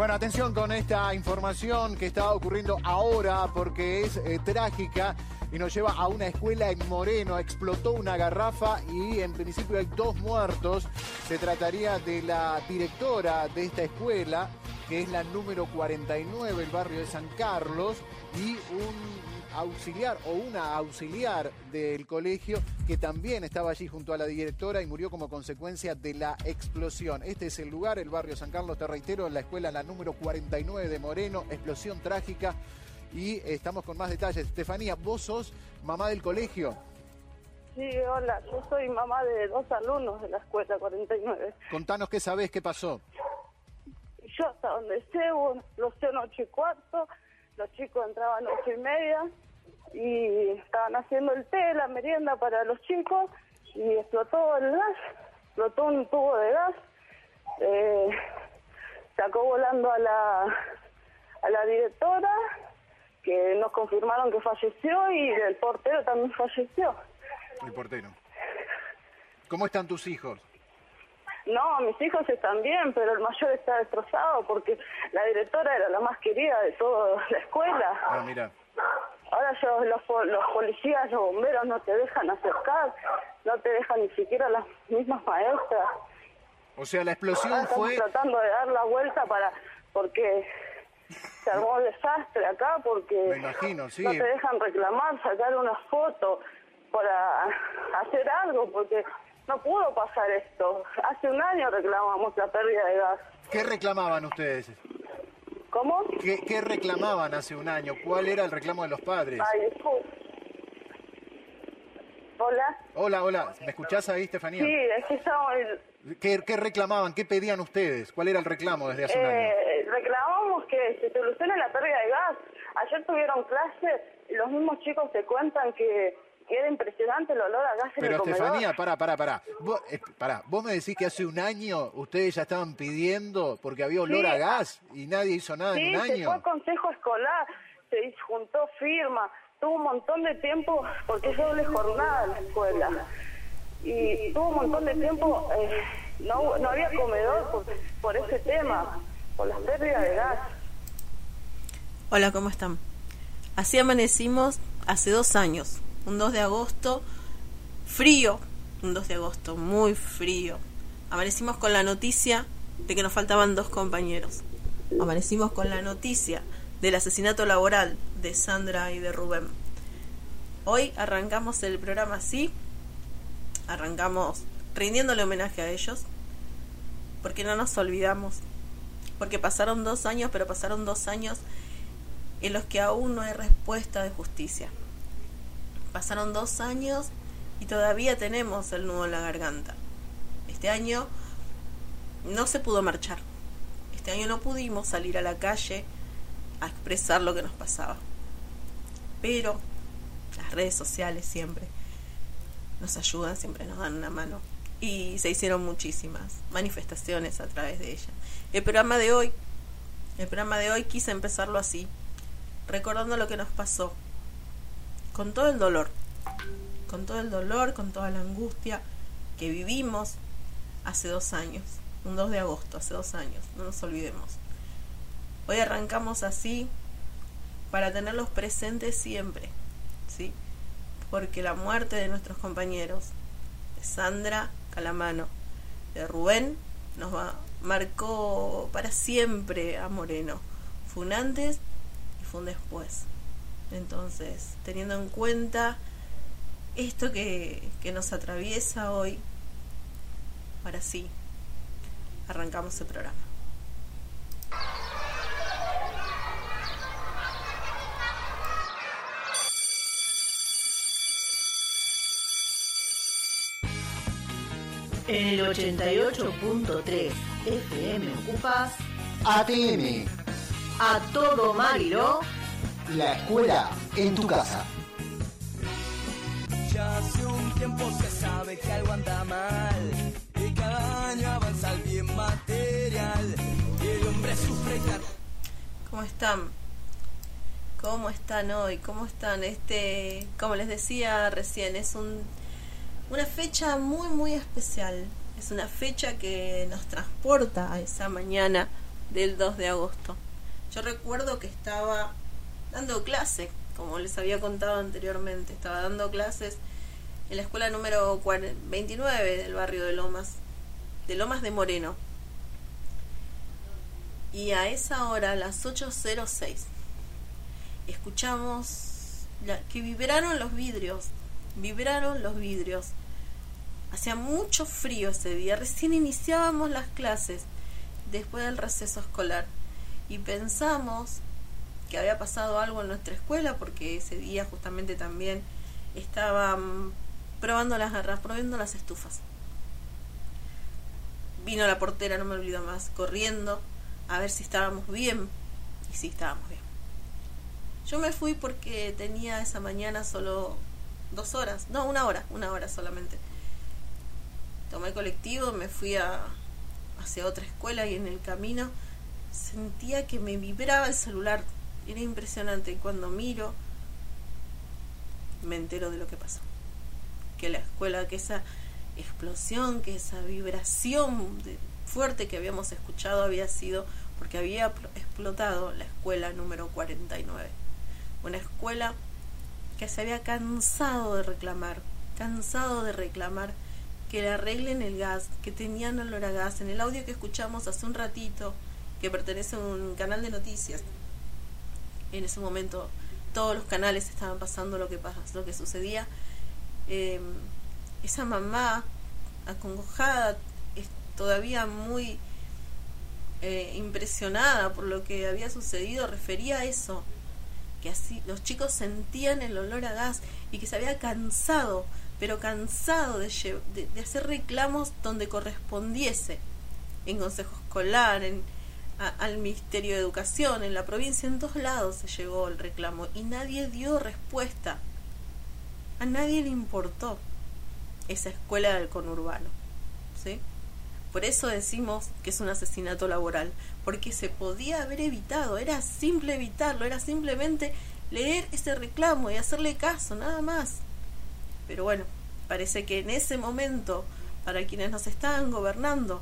Bueno, atención con esta información que está ocurriendo ahora porque es eh, trágica y nos lleva a una escuela en Moreno. Explotó una garrafa y en principio hay dos muertos. Se trataría de la directora de esta escuela, que es la número 49, el barrio de San Carlos, y un auxiliar o una auxiliar del colegio que también estaba allí junto a la directora y murió como consecuencia de la explosión. Este es el lugar, el barrio San Carlos, te reitero, la escuela la número 49 de Moreno, explosión trágica y estamos con más detalles. Estefanía, vos sos mamá del colegio. Sí, hola, yo soy mamá de dos alumnos de la escuela 49. Contanos qué sabés, qué pasó. Yo hasta donde sé, los sé ocho y cuarto, los chicos entraban a ocho y media y estaban haciendo el té, la merienda para los chicos y explotó el gas, explotó un tubo de gas, eh, sacó volando a la, a la directora que nos confirmaron que falleció y el portero también falleció. El portero. ¿Cómo están tus hijos? No, mis hijos están bien, pero el mayor está destrozado porque la directora era la más querida de toda la escuela. Ah, mira. Ahora yo, los, los policías, los bomberos no te dejan acercar, no te dejan ni siquiera las mismas maestras. O sea, la explosión fue... tratando de dar la vuelta para... porque se armó el desastre acá porque Me imagino, sí. no te dejan reclamar, sacar una foto para hacer algo, porque no pudo pasar esto. Hace un año reclamamos la pérdida de gas. ¿Qué reclamaban ustedes? ¿Cómo? ¿Qué, reclamaban hace un año? ¿Cuál era el reclamo de los padres? Ay, Hola. Hola, hola. ¿Me escuchás ahí, Estefanía? Sí, es que estamos... ¿Qué, ¿Qué, reclamaban? ¿Qué pedían ustedes? ¿Cuál era el reclamo desde hace un año? Eh, reclamamos que se solucione la pérdida de gas. Ayer tuvieron clase y los mismos chicos te cuentan que era impresionante el olor a gas en Pero Estefanía, pará, pará, pará. Vos, eh, vos me decís que hace un año ustedes ya estaban pidiendo porque había olor a gas y nadie hizo nada en un año. Sí, se fue al consejo escolar, se juntó firma, tuvo un montón de tiempo, porque es doble jornada en la escuela. Y tuvo un montón de tiempo, eh, no, no había comedor por, por ese tema, por las pérdidas de gas. Hola, ¿cómo están? Así amanecimos hace dos años un 2 de agosto frío, un 2 de agosto muy frío. Amanecimos con la noticia de que nos faltaban dos compañeros. Amanecimos con la noticia del asesinato laboral de Sandra y de Rubén. Hoy arrancamos el programa así, arrancamos rindiéndole homenaje a ellos, porque no nos olvidamos, porque pasaron dos años, pero pasaron dos años en los que aún no hay respuesta de justicia. Pasaron dos años y todavía tenemos el nudo en la garganta. Este año no se pudo marchar. Este año no pudimos salir a la calle a expresar lo que nos pasaba. Pero las redes sociales siempre nos ayudan, siempre nos dan una mano. Y se hicieron muchísimas manifestaciones a través de ella. El programa de hoy, el programa de hoy quise empezarlo así, recordando lo que nos pasó, con todo el dolor, con todo el dolor, con toda la angustia que vivimos hace dos años, un 2 de agosto, hace dos años, no nos olvidemos. Hoy arrancamos así para tenerlos presentes siempre, ¿sí? Porque la muerte de nuestros compañeros, de Sandra Calamano, de Rubén, nos va, marcó para siempre a Moreno. Fue un antes y fue un después. Entonces, teniendo en cuenta esto que, que nos atraviesa hoy, ahora sí, arrancamos el programa. En el 88.3 FM ocupas ATM. A todo Mariló la escuela en tu casa. Ya hace un tiempo se sabe que algo anda mal. Y cada año avanza el bien material. Y el hombre sufre ¿Cómo están? ¿Cómo están hoy? ¿Cómo están? Este, como les decía recién, es un, una fecha muy muy especial. Es una fecha que nos transporta a esa mañana del 2 de agosto. Yo recuerdo que estaba dando clase, como les había contado anteriormente, estaba dando clases en la escuela número 29 del barrio de Lomas, de Lomas de Moreno. Y a esa hora, las 8.06, escuchamos que vibraron los vidrios, vibraron los vidrios. Hacía mucho frío ese día, recién iniciábamos las clases después del receso escolar y pensamos que había pasado algo en nuestra escuela porque ese día justamente también estaban probando las garras, probando las estufas. Vino la portera, no me olvido más, corriendo a ver si estábamos bien. Y sí, estábamos bien. Yo me fui porque tenía esa mañana solo dos horas, no, una hora, una hora solamente. Tomé el colectivo, me fui hacia otra escuela y en el camino sentía que me vibraba el celular. Era impresionante. Cuando miro, me entero de lo que pasó. Que la escuela, que esa explosión, que esa vibración de, fuerte que habíamos escuchado había sido porque había explotado la escuela número 49. Una escuela que se había cansado de reclamar, cansado de reclamar que le arreglen el gas, que tenían olor a gas. En el audio que escuchamos hace un ratito, que pertenece a un canal de noticias, en ese momento todos los canales estaban pasando lo que, lo que sucedía. Em, esa mamá acongojada, todavía muy eh, impresionada por lo que había sucedido, refería a eso, que así los chicos sentían el olor a gas y que se había cansado, pero cansado de, de, hacer reclamos donde correspondiese, en consejo escolar, en, al Ministerio de Educación, en la provincia, en todos lados se llegó el reclamo y nadie dio respuesta. A nadie le importó esa escuela del conurbano. ¿sí? Por eso decimos que es un asesinato laboral, porque se podía haber evitado, era simple evitarlo, era simplemente leer ese reclamo y hacerle caso, nada más. Pero bueno, parece que en ese momento, para quienes nos estaban gobernando,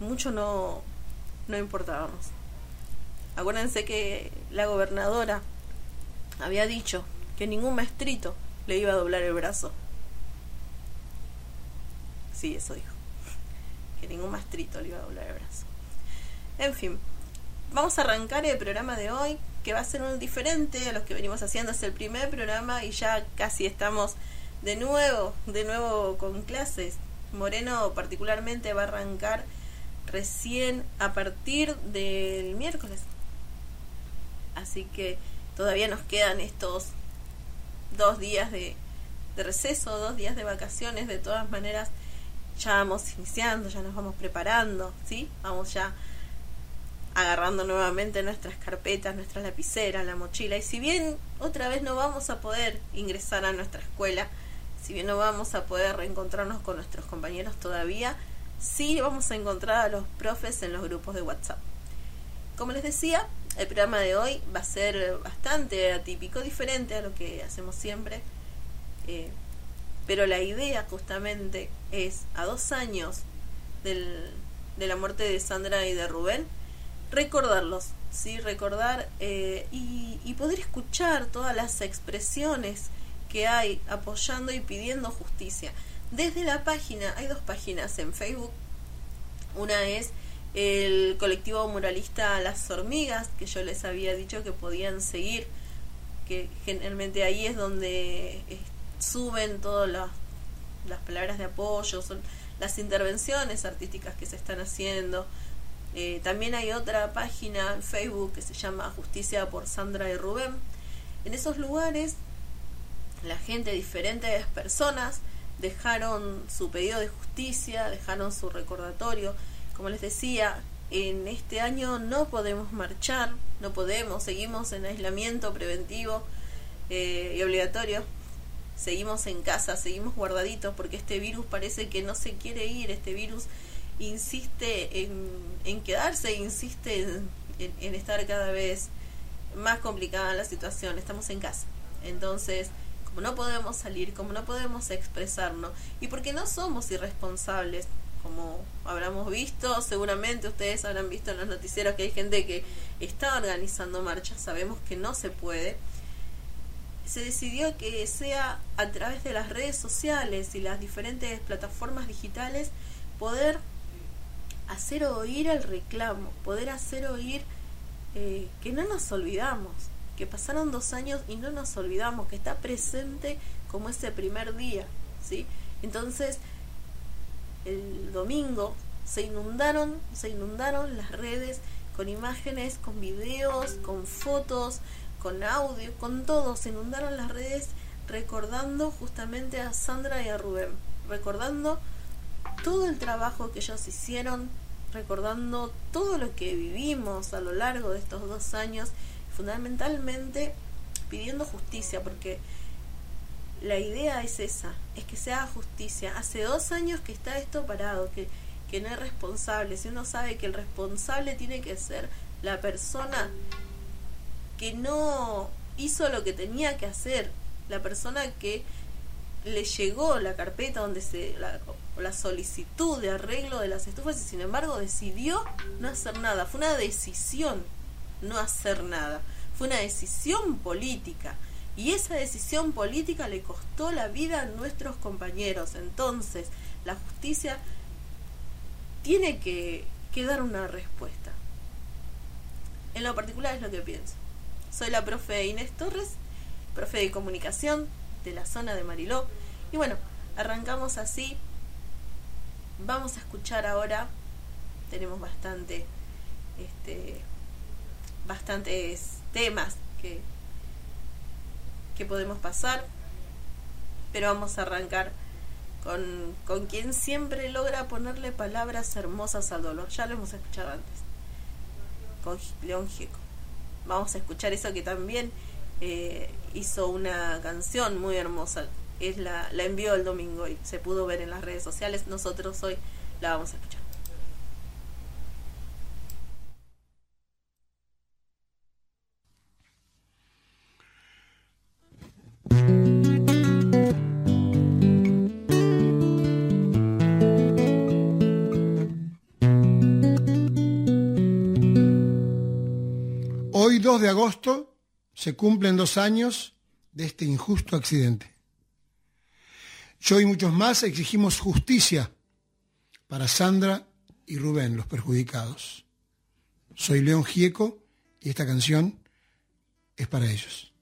mucho no, no importábamos. Acuérdense que la gobernadora había dicho que ningún maestrito le iba a doblar el brazo. Sí, eso dijo que ningún maestrito le iba a doblar el brazo. En fin, vamos a arrancar el programa de hoy, que va a ser un diferente a los que venimos haciendo. Es el primer programa y ya casi estamos de nuevo, de nuevo con clases. Moreno particularmente va a arrancar recién a partir del miércoles. Así que todavía nos quedan estos dos días de, de receso, dos días de vacaciones. De todas maneras, ya vamos iniciando, ya nos vamos preparando, ¿sí? Vamos ya agarrando nuevamente nuestras carpetas, nuestra lapicera, la mochila. Y si bien otra vez no vamos a poder ingresar a nuestra escuela, si bien no vamos a poder reencontrarnos con nuestros compañeros todavía, sí vamos a encontrar a los profes en los grupos de WhatsApp. Como les decía, el programa de hoy va a ser bastante atípico, diferente a lo que hacemos siempre. Eh, pero la idea justamente es, a dos años del, de la muerte de Sandra y de Rubén, recordarlos, ¿sí? recordar eh, y, y poder escuchar todas las expresiones que hay apoyando y pidiendo justicia. Desde la página, hay dos páginas en Facebook. Una es el colectivo muralista Las Hormigas, que yo les había dicho que podían seguir, que generalmente ahí es donde suben todas las, las palabras de apoyo, son las intervenciones artísticas que se están haciendo. Eh, también hay otra página en Facebook que se llama Justicia por Sandra y Rubén. En esos lugares, la gente, diferentes personas, dejaron su pedido de justicia, dejaron su recordatorio. Como les decía, en este año no podemos marchar, no podemos, seguimos en aislamiento preventivo eh, y obligatorio seguimos en casa, seguimos guardaditos porque este virus parece que no se quiere ir, este virus insiste en, en quedarse, insiste en, en, estar cada vez más complicada la situación, estamos en casa. Entonces, no podemos salir, como no podemos expresarnos, y porque no somos irresponsables, como habramos visto, seguramente ustedes habrán visto en los noticieros que hay gente que está organizando marchas, sabemos que no se puede. Se decidió que sea a través de las redes sociales y las diferentes plataformas digitales poder hacer oír el reclamo, poder hacer oír eh, que no nos olvidamos, que pasaron dos años y no nos olvidamos, que está presente como ese primer día, ¿sí? Entonces, el domingo se inundaron, se inundaron las redes con imágenes, con videos, con fotos, con audio, con todo, se inundaron las redes recordando justamente a Sandra y a Rubén, recordando todo el trabajo que ellos hicieron, recordando todo lo que vivimos a lo largo de estos dos años, fundamentalmente pidiendo justicia, porque la idea es esa, es que se haga justicia. Hace dos años que está esto parado, que, que no es responsable. Si uno sabe que el responsable tiene que ser la persona que no hizo lo que tenía que hacer, la persona que le llegó la carpeta donde se la solicitud de arreglo de las estufas y sin embargo decidió no hacer nada. Fue una decisión no hacer nada. Fue una decisión política. Y esa decisión política le costó la vida a nuestros compañeros. Entonces, la justicia tiene que, dar una respuesta. En lo particular es lo que pienso. Soy la profe Inés Torres, profe de comunicación de la zona de Mariló. Y bueno, arrancamos así. Vamos a escuchar ahora. Tenemos bastante, este, bastantes temas que, que podemos pasar. Pero vamos a arrancar con, con quien siempre logra ponerle palabras hermosas al dolor. Ya lo hemos escuchado antes. Con León Gieco. Vamos a escuchar eso que también eh, hizo una canción muy hermosa. Es la, la envió el domingo y se pudo ver en las redes sociales. Nosotros hoy la vamos a escuchar. 2 de agosto se cumplen dos años de este injusto accidente. Yo y muchos más exigimos justicia para Sandra y Rubén, los perjudicados. Soy León Gieco y esta canción es para ellos.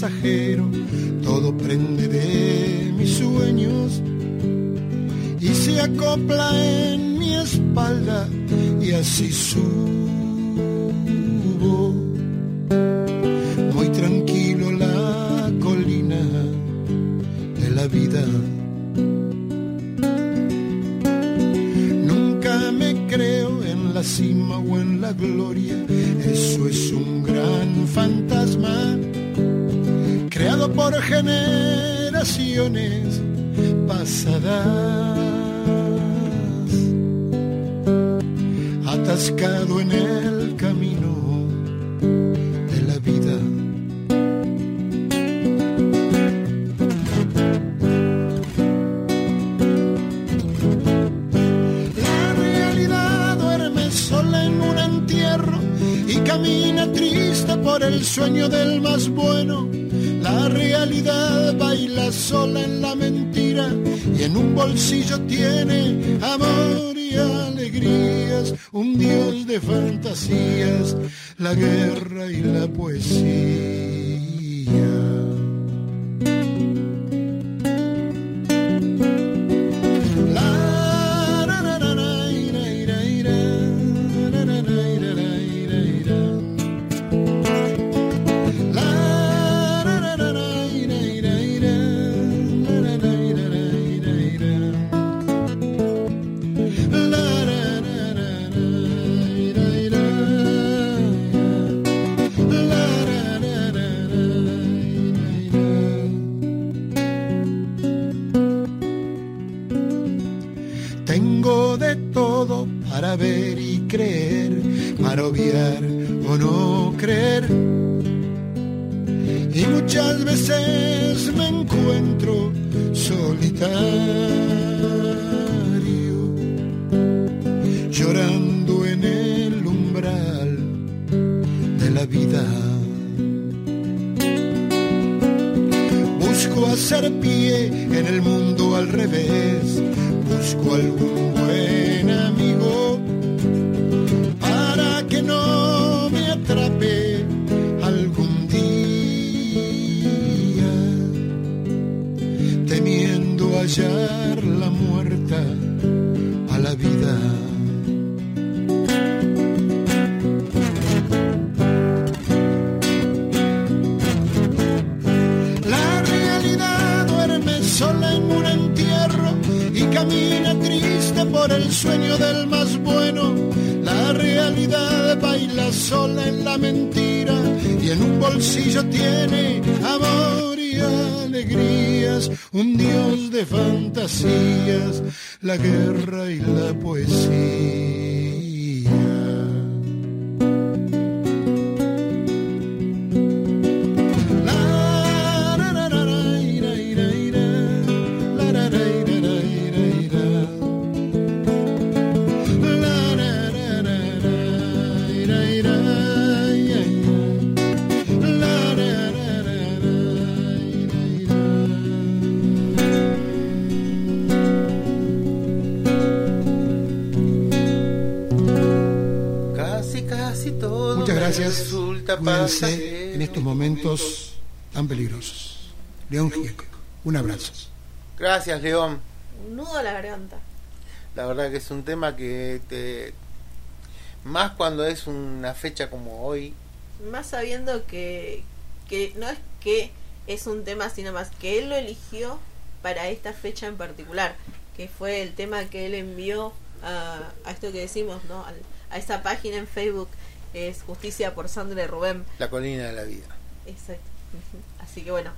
Pasajero, todo prende de mis sueños y se acopla en mi espalda y así subo. El sueño del más bueno. La realidad baila sola en la mentira y en un bolsillo tiene amor y alegrías, un dios de fantasías, la guerra y la poesía. Camina triste por el sueño del más bueno. La realidad baila sola en la mentira y en un bolsillo tiene amor y alegrías, un dios de fantasías, la guerra y la poesía. Gracias. Resulta Cuídense en estos momentos tan peligrosos. León Gieco, un abrazo. Gracias, León. Un nudo a la garganta. La verdad que es un tema que te. Más cuando es una fecha como hoy. Más sabiendo que, que no es que es un tema, sino más que él lo eligió para esta fecha en particular, que fue el tema que él envió a, a esto que decimos, ¿no? Al- a esa página en Facebook, es Justicia por Sandra y Rubén. La colina de la vida. Exacto. Así que bueno,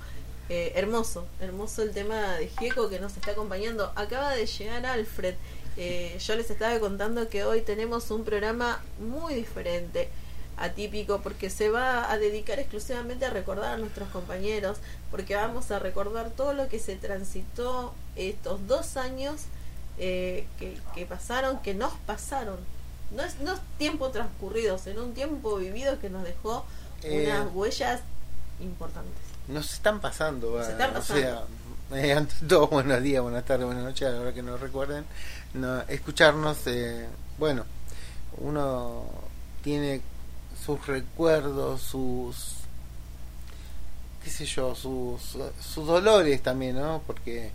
eh, hermoso, hermoso el tema de Gieco que nos está acompañando. Acaba de llegar Alfred. Eh, yo les estaba contando que hoy tenemos un programa muy diferente, atípico, porque se va a dedicar exclusivamente a recordar a nuestros compañeros, porque vamos a recordar todo lo que se transitó estos dos años eh, que, que pasaron, que nos pasaron. No es, no es tiempo transcurrido, sino un tiempo vivido que nos dejó Eh, unas huellas importantes. Nos están pasando. Se ah, están O pasando. sea, eh, ante todo, buenos días, buenas tardes, buenas noches, a la hora que nos recuerden. No, escucharnos, eh, bueno, uno tiene sus recuerdos, sus. qué sé yo, sus, sus dolores también, ¿no? Porque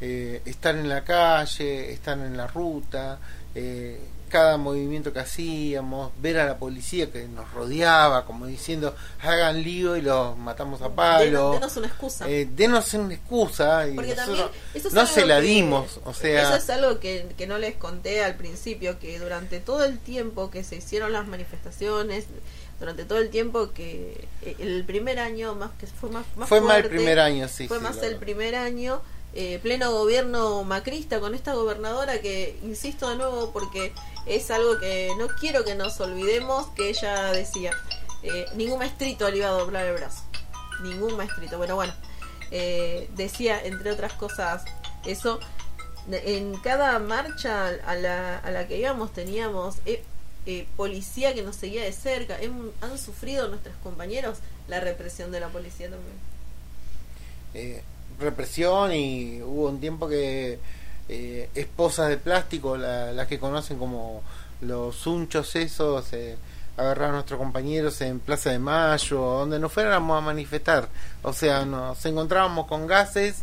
eh, estar en la calle, estar en la ruta, eh, cada movimiento que hacíamos, ver a la policía que nos rodeaba, como diciendo, hagan lío y los matamos a palo. Denos, denos una excusa. Eh, denos una excusa y Porque nosotros también eso es no se la que- dimos, o sea, Eso es algo que, que no les conté al principio, que durante todo el tiempo que se hicieron las manifestaciones, durante todo el tiempo que eh, el primer año más que fue más, más fue más el primer año, sí. fue sí, más el primer año eh, pleno gobierno macrista con esta gobernadora que insisto de nuevo porque es algo que no quiero que nos olvidemos que ella decía eh, ningún maestrito le iba a doblar el brazo ningún maestrito. Bueno bueno eh, decía entre otras cosas eso. En cada marcha a la, a la que íbamos teníamos eh, eh, policía que nos seguía de cerca. Han sufrido nuestros compañeros la represión de la policía también represión y hubo un tiempo que eh, esposas de plástico, la- las que conocen como los unchos esos, eh, agarraron a nuestros compañeros en Plaza de Mayo, donde nos fuéramos a manifestar. O sea, nos encontrábamos con gases,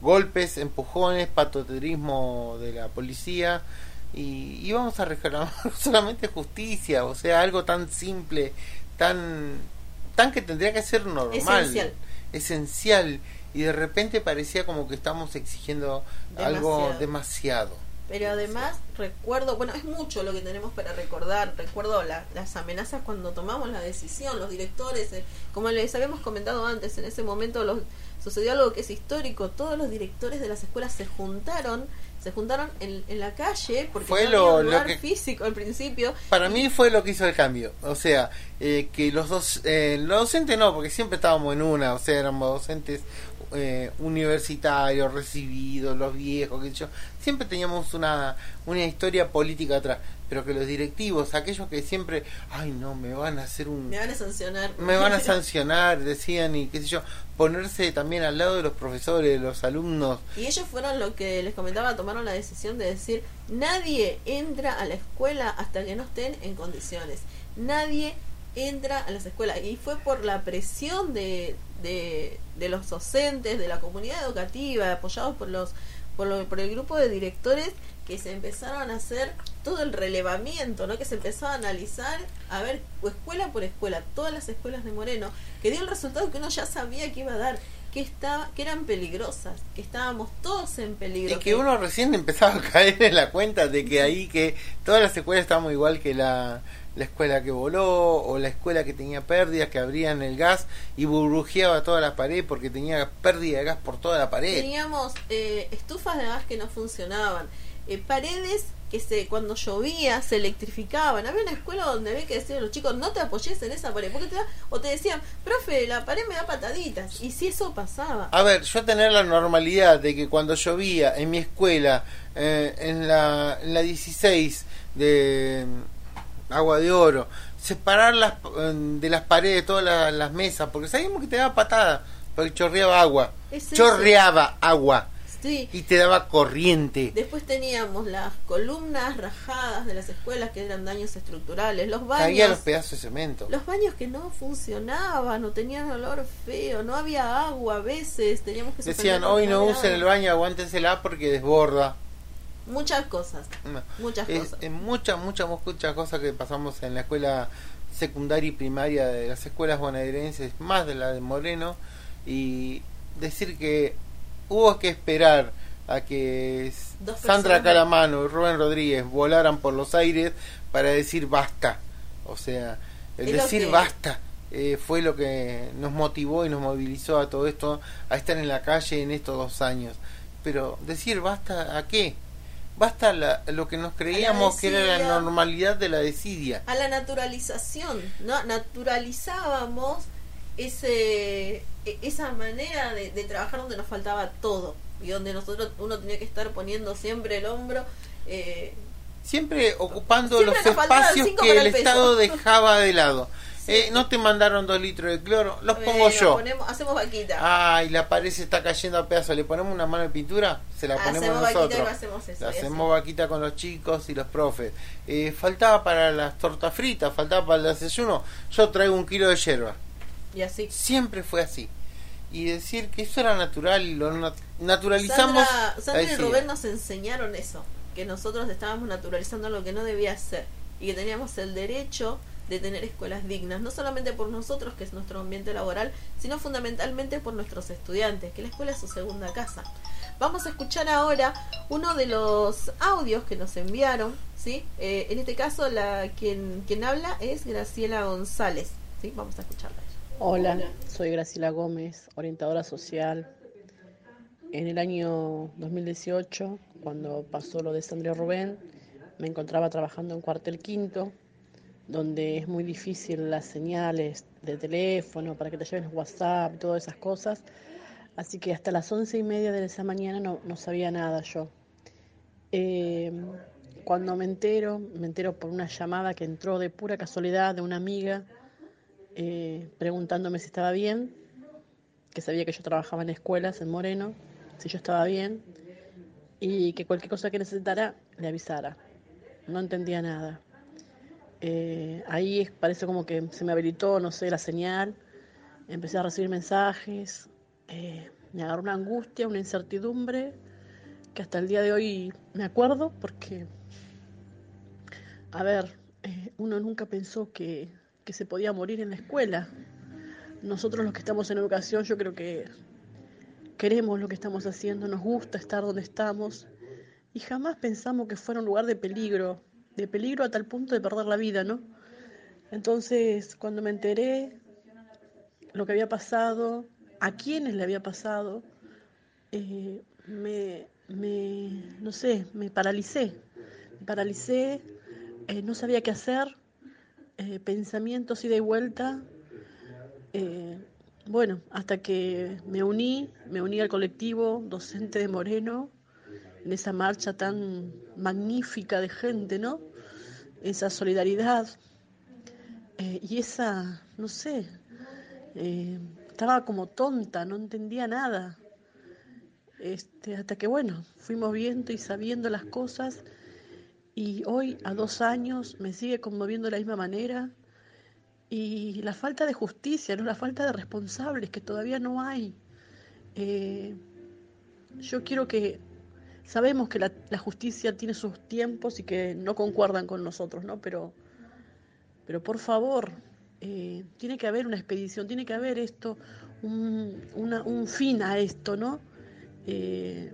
golpes, empujones, patoterismo de la policía y íbamos a reclamar solamente justicia, o sea, algo tan simple, tan tan que tendría que ser normal, Esencial. esencial y de repente parecía como que estamos exigiendo algo Demasiado. Pero además recuerdo, bueno, es mucho lo que tenemos para recordar. Recuerdo la- las amenazas cuando tomamos la decisión, los directores, eh, como les habíamos comentado antes, en ese momento los, sucedió algo que es histórico. Todos los directores de las escuelas se juntaron, Se juntaron en, en la calle porque Fue no lo- había un lo lugar que- físico al principio. Para mí fue lo que hizo el cambio. O sea, eh, que los dos, eh, los docentes no, porque siempre estábamos en una, o sea, éramos docentes eh, universitarios, recibidos, los viejos, que yo, siempre teníamos una, una historia política atrás. Pero que los directivos, aquellos que siempre, ay no, me van a hacer un... Me van a sancionar. me van a sancionar, decían, y qué sé yo, ponerse también al lado de los profesores, de los alumnos. Y ellos fueron lo que les comentaba, tomaron la decisión de decir, nadie entra a la escuela hasta que no estén en condiciones. Nadie entra a las escuelas. Y fue por la presión de, de, los docentes, de la comunidad educativa, apoyados por los por, lo- por el grupo de directores que se empezaron a hacer todo el relevamiento, ¿no? que se empezó a analizar, a ver, escuela por escuela, todas las escuelas de Moreno, que dio el resultado que uno ya sabía que iba a dar, que estaba, que eran peligrosas, que estábamos todos en peligro. Y que uno recién empezaba a caer en la cuenta de que ahí que todas las escuelas estábamos igual que la, la escuela que voló o la escuela que tenía pérdidas, que abrían el gas y burbujeaba toda la pared porque tenía pérdida de gas por toda la pared. Teníamos eh, estufas de gas que no funcionaban, eh, paredes que se cuando llovía se electrificaban. Había una escuela donde había que decir a los chicos, no te apoyes en esa pared, porque te da, o te decían, profe, la pared me da pataditas. Y si eso pasaba. A ver, yo tener la normalidad de que cuando llovía en mi escuela, eh, en, la, en la 16 de Agua de Oro, separar las, de las paredes todas las, las mesas, porque sabíamos que te daba patada, porque chorreaba agua. Es. Chorreaba agua Sí. y te daba corriente. Después teníamos las columnas rajadas de las escuelas que eran daños estructurales, los Caían baños, los pedazos de cemento. los baños que no funcionaban, no tenían olor feo, no había agua a veces, teníamos que Decían, hoy no usen el agua". baño, aguántensela porque desborda. Muchas cosas, No. muchas Es- cosas. en muchas, muchas, muchas cosas que pasamos en la escuela secundaria y primaria de las escuelas bonaerenses, más de la de Moreno, y decir que hubo que esperar a que Dos Sandra Calamano y Rubén Rodríguez volaran por los aires para decir basta. O sea, el Es decir que- basta eh, fue lo que nos motivó y nos movilizó a todo esto, a estar en la calle en estos dos años. Pero decir basta a qué? Basta la- lo que nos creíamos que era la normalidad de la desidia. A la naturalización, ¿no? Naturalizábamos ese e- esa manera de, de trabajar donde nos faltaba todo y donde nosotros uno tenía que estar poniendo siempre el hombro eh, Siempre ocupando Siempre los espacios que el. Estado dejaba de lado. Eh, no te mandaron dos litros de cloro, los pongo yo. ponemos- hacemos vaquita. Ay, la pared se está cayendo a pedazos. ¿Le ponemos una mano de pintura? Se la ponemos hacemos vaquita y nosotros. no hacemos eso. Hacemos vaquita con los chicos y los profes. Eh, faltaba para las tortas fritas, faltaba para el desayuno. Yo traigo un kilo de hierba. Y así. Siempre fue así. Y decir que eso era natural y lo nat- naturalizamos. Sandra, Sandra y. Rubén nos enseñaron eso, que nosotros estábamos naturalizando lo que no debía ser y que teníamos el derecho de tener escuelas dignas, no solamente por nosotros, que es nuestro ambiente laboral, sino fundamentalmente por nuestros estudiantes, que la escuela es su segunda casa. Vamos a escuchar ahora uno de los audios que nos enviaron, ¿sí? Eh, en este caso, la quien, quien habla es Graciela González, ¿sí? Vamos a escucharla. Hola, soy Graciela Gómez, orientadora social. En el año 2018, cuando pasó lo de Sandra Rubén, me encontraba trabajando en Cuartel Quinto, donde es muy difícil las señales de teléfono para que te lleven WhatsApp todas esas cosas. Así que hasta las once y media de esa mañana no, no sabía nada yo. Eh, cuando me entero, me entero por una llamada que entró de pura casualidad de una amiga eh, preguntándome si estaba bien, que sabía que yo trabajaba en escuelas en Moreno, si yo estaba bien y que cualquier cosa que necesitara le avisara. No entendía nada. Eh, ahí parece como que se me habilitó, no sé, la señal. Empecé a recibir mensajes. eh, me agarró una angustia, una incertidumbre que hasta el día de hoy me acuerdo porque, a ver, eh, uno nunca pensó que, que se podía morir en la escuela. Nosotros los que estamos en educación, yo creo que queremos lo que estamos haciendo, nos gusta estar donde estamos y jamás pensamos que fuera un lugar de peligro, de peligro a tal punto de perder la vida, ¿no? Entonces, cuando me enteré lo que había pasado, a quiénes le había pasado, eh, me, me, no sé, me paralicé. Me paralicé, eh, no sabía qué hacer, eh, pensamientos ida y vuelta. Bueno, hasta que me uní, me uní al colectivo docente de Moreno, en esa marcha tan magnífica de gente, ¿no? Esa solidaridad eh, y esa, no sé, eh, estaba como tonta, no entendía nada. Este, hasta que, bueno, fuimos viendo y sabiendo las cosas y hoy, a dos años, me sigue conmoviendo de la misma manera. Y la falta de justicia, ¿no? la falta de responsables que todavía no hay. Eh, yo quiero que, sabemos que la, justicia tiene sus tiempos y que no concuerdan con nosotros, ¿no? Pero, pero por favor, eh, tiene que haber una expedición, tiene que haber esto, un fin a esto, ¿no? Eh,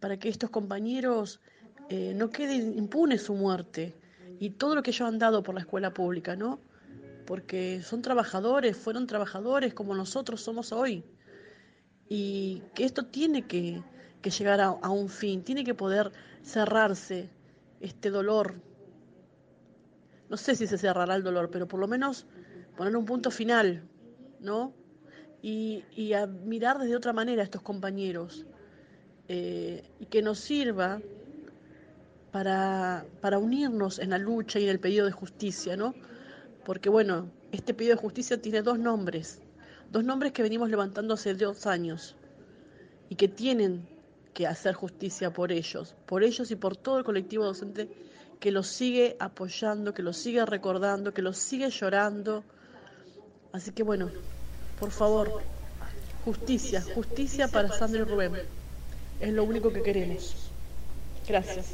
para que estos compañeros eh, no quede impune su muerte y todo lo que ellos han dado por la escuela pública, ¿no? Porque son trabajadores, fueron trabajadores como nosotros somos hoy. Y que esto tiene que, que llegar a, un fin, tiene que poder cerrarse este dolor. No sé si se cerrará el dolor, pero por lo menos poner un punto final, ¿no? Y, y a mirar desde otra manera a estos compañeros. Eh, y que nos sirva para, para unirnos en la lucha y en el pedido de justicia, ¿no? Porque bueno, este pedido de justicia tiene dos nombres, dos nombres que venimos levantando hace dos años y que tienen que hacer justicia por ellos, por ellos y por todo el colectivo docente que los sigue apoyando, que los sigue recordando, que los sigue llorando. Así que bueno, por favor, justicia, justicia para Sandra y Rubén. Es lo único que queremos. Gracias.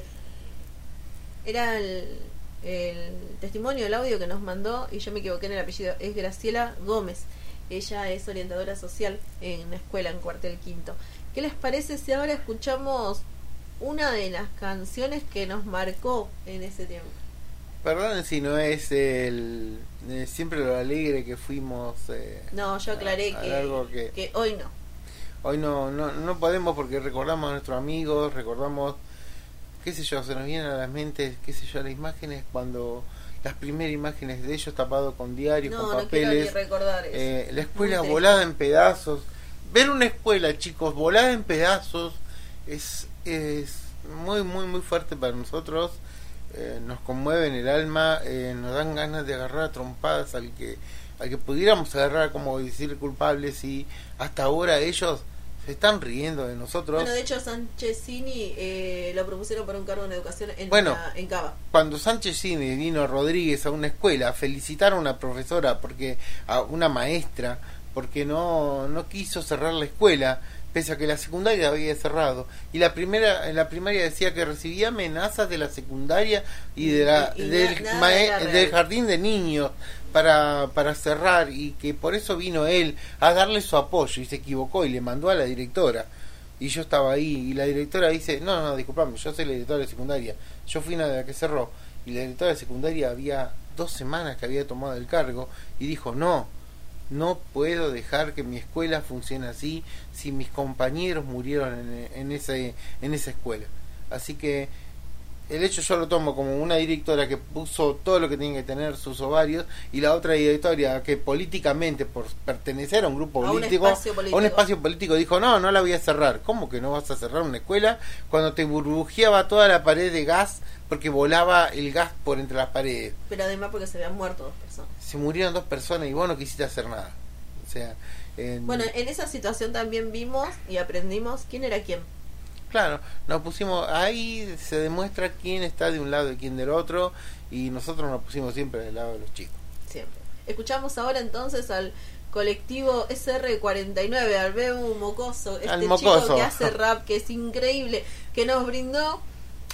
Era el, el testimonio, el audio que nos mandó, y yo me equivoqué en el apellido, es Graciela Gómez. Ella es orientadora social en la escuela en Cuartel Quinto. ¿Qué les parece si ahora escuchamos una de las canciones que nos marcó en ese tiempo? Perdón si no es el, eh, siempre lo alegre que fuimos. Eh, no, yo aclaré a, que, a que, que, hoy no. Hoy no, no, no podemos porque recordamos a nuestros amigos, recordamos, qué sé yo, se nos vienen a las mentes, qué sé yo, las imágenes cuando las primeras imágenes de ellos tapados con diarios, no, con no papeles, recordar eso. Eh, la escuela volada en pedazos. Ver una escuela, chicos, volada en pedazos es, es muy, muy, muy fuerte para nosotros. Eh, nos conmueve en el alma, eh, nos dan ganas de agarrar a trompadas al que, al que pudiéramos agarrar como decir culpables y hasta ahora ellos se están riendo de nosotros. Bueno, de hecho, Sanchezini eh, lo propusieron para un cargo en educación en, bueno, en Cava. Cuando Sanchezini vino Rodríguez a una escuela a felicitar a una profesora, porque a una maestra, porque no, no quiso cerrar la escuela, pese a que la secundaria había cerrado. Y la primera, en la primaria decía que recibía amenazas de la secundaria y, de la, y, y del, nada, nada del jardín de niños para, para cerrar y que por eso vino él a darle su apoyo y se equivocó y le mandó a la directora. Y yo estaba ahí y la directora dice, no, no, disculpame, yo soy la directora de secundaria, yo fui una de la que cerró. Y la directora de secundaria había dos semanas que había tomado el cargo y dijo, no, no puedo dejar que mi escuela funcione así si mis compañeros murieron en, en, ese, en esa escuela. Así que el hecho yo lo tomo como una directora que puso todo lo que tiene que tener sus ovarios y la otra directora que políticamente por pertenecer a un grupo a político, un político a un espacio político dijo no, no la voy a cerrar. ¿Cómo que no vas a cerrar una escuela cuando te burbujeaba toda la pared de gas porque volaba el gas por entre las paredes? Pero además porque se habían muerto dos personas. Se murieron dos personas y vos no quisiste hacer nada. O sea, en... bueno, en esa situación también vimos y aprendimos quién era quién. Claro, nos pusimos ahí, se demuestra quién está de un lado y quién del otro, y nosotros nos pusimos siempre del lado de los chicos. Siempre. Escuchamos ahora entonces al colectivo SR49, al Bebu Mocoso, este al mocoso. chico que hace rap, que es increíble, que nos brindó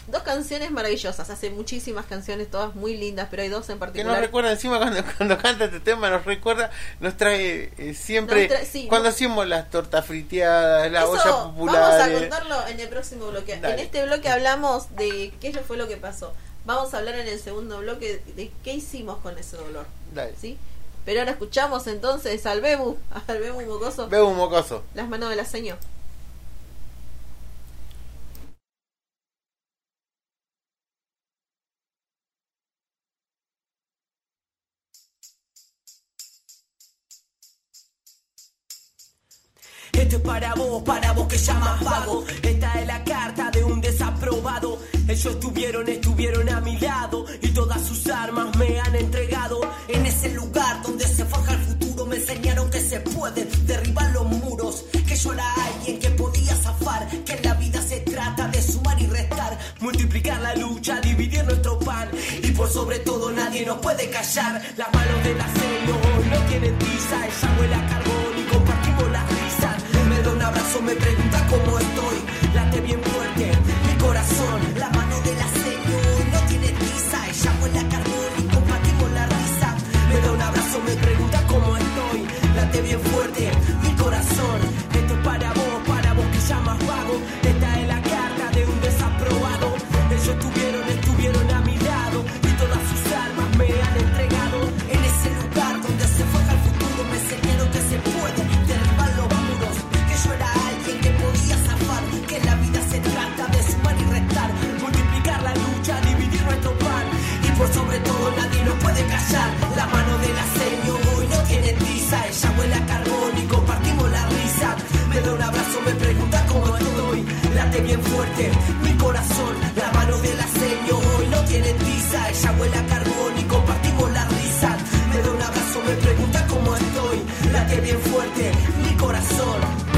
dos canciones maravillosas. Hace muchísimas canciones, todas muy lindas, pero hay dos en particular. Que nos recuerda encima cuando, cuando canta este tema, nos recuerda, nos trae eh, siempre. Nos trae, sí, cuando no, hacemos las tortas friteadas, la eso olla popular. Vamos a contarlo en el próximo bloque. Dale. En este bloque hablamos de qué fue lo que pasó. Vamos a hablar en el segundo bloque de qué hicimos con ese dolor. Dale. ¿Sí? Pero ahora escuchamos entonces al Bebu, al Bebu Mocoso. Bebu Mocoso. Las manos de la señora. Esto es para vos, para vos que llamas vago. Esta es la carta de un desaprobado. Ellos estuvieron, estuvieron a mi lado y todas sus armas me han entregado. En ese lugar donde se forja el futuro me enseñaron que se pueden derribar los muros. Que yo era alguien que podía zafar, que en la vida se trata de sumar y restar, multiplicar la lucha, dividir nuestro pan y por sobre todo nadie nos puede callar. Las manos del acero no tienen tiza, ella huele a carbón y compartimos las risas. Me pregunta cómo estoy, late bien fuerte mi corazón. La mano del acero no tiene tiza, ella huele a carbón y compartimos la risa. Me da un abrazo, me pregunta cómo estoy, late bien fuerte mi corazón. Esto es para vos, para vos que llamas vago. Esta es la carta de un desaprobado. Ellos estuvieron, estuvieron por sobre todo nadie nos puede callar. La mano del aceño hoy no tiene tiza, ella huele a carbón y compartimos la risa. Me da un abrazo, me pregunta cómo estoy, late bien fuerte mi corazón. La mano del aceño hoy no tiene tiza, ella huele a carbón y compartimos la risa. Me da un abrazo, me pregunta cómo estoy, late bien fuerte mi corazón.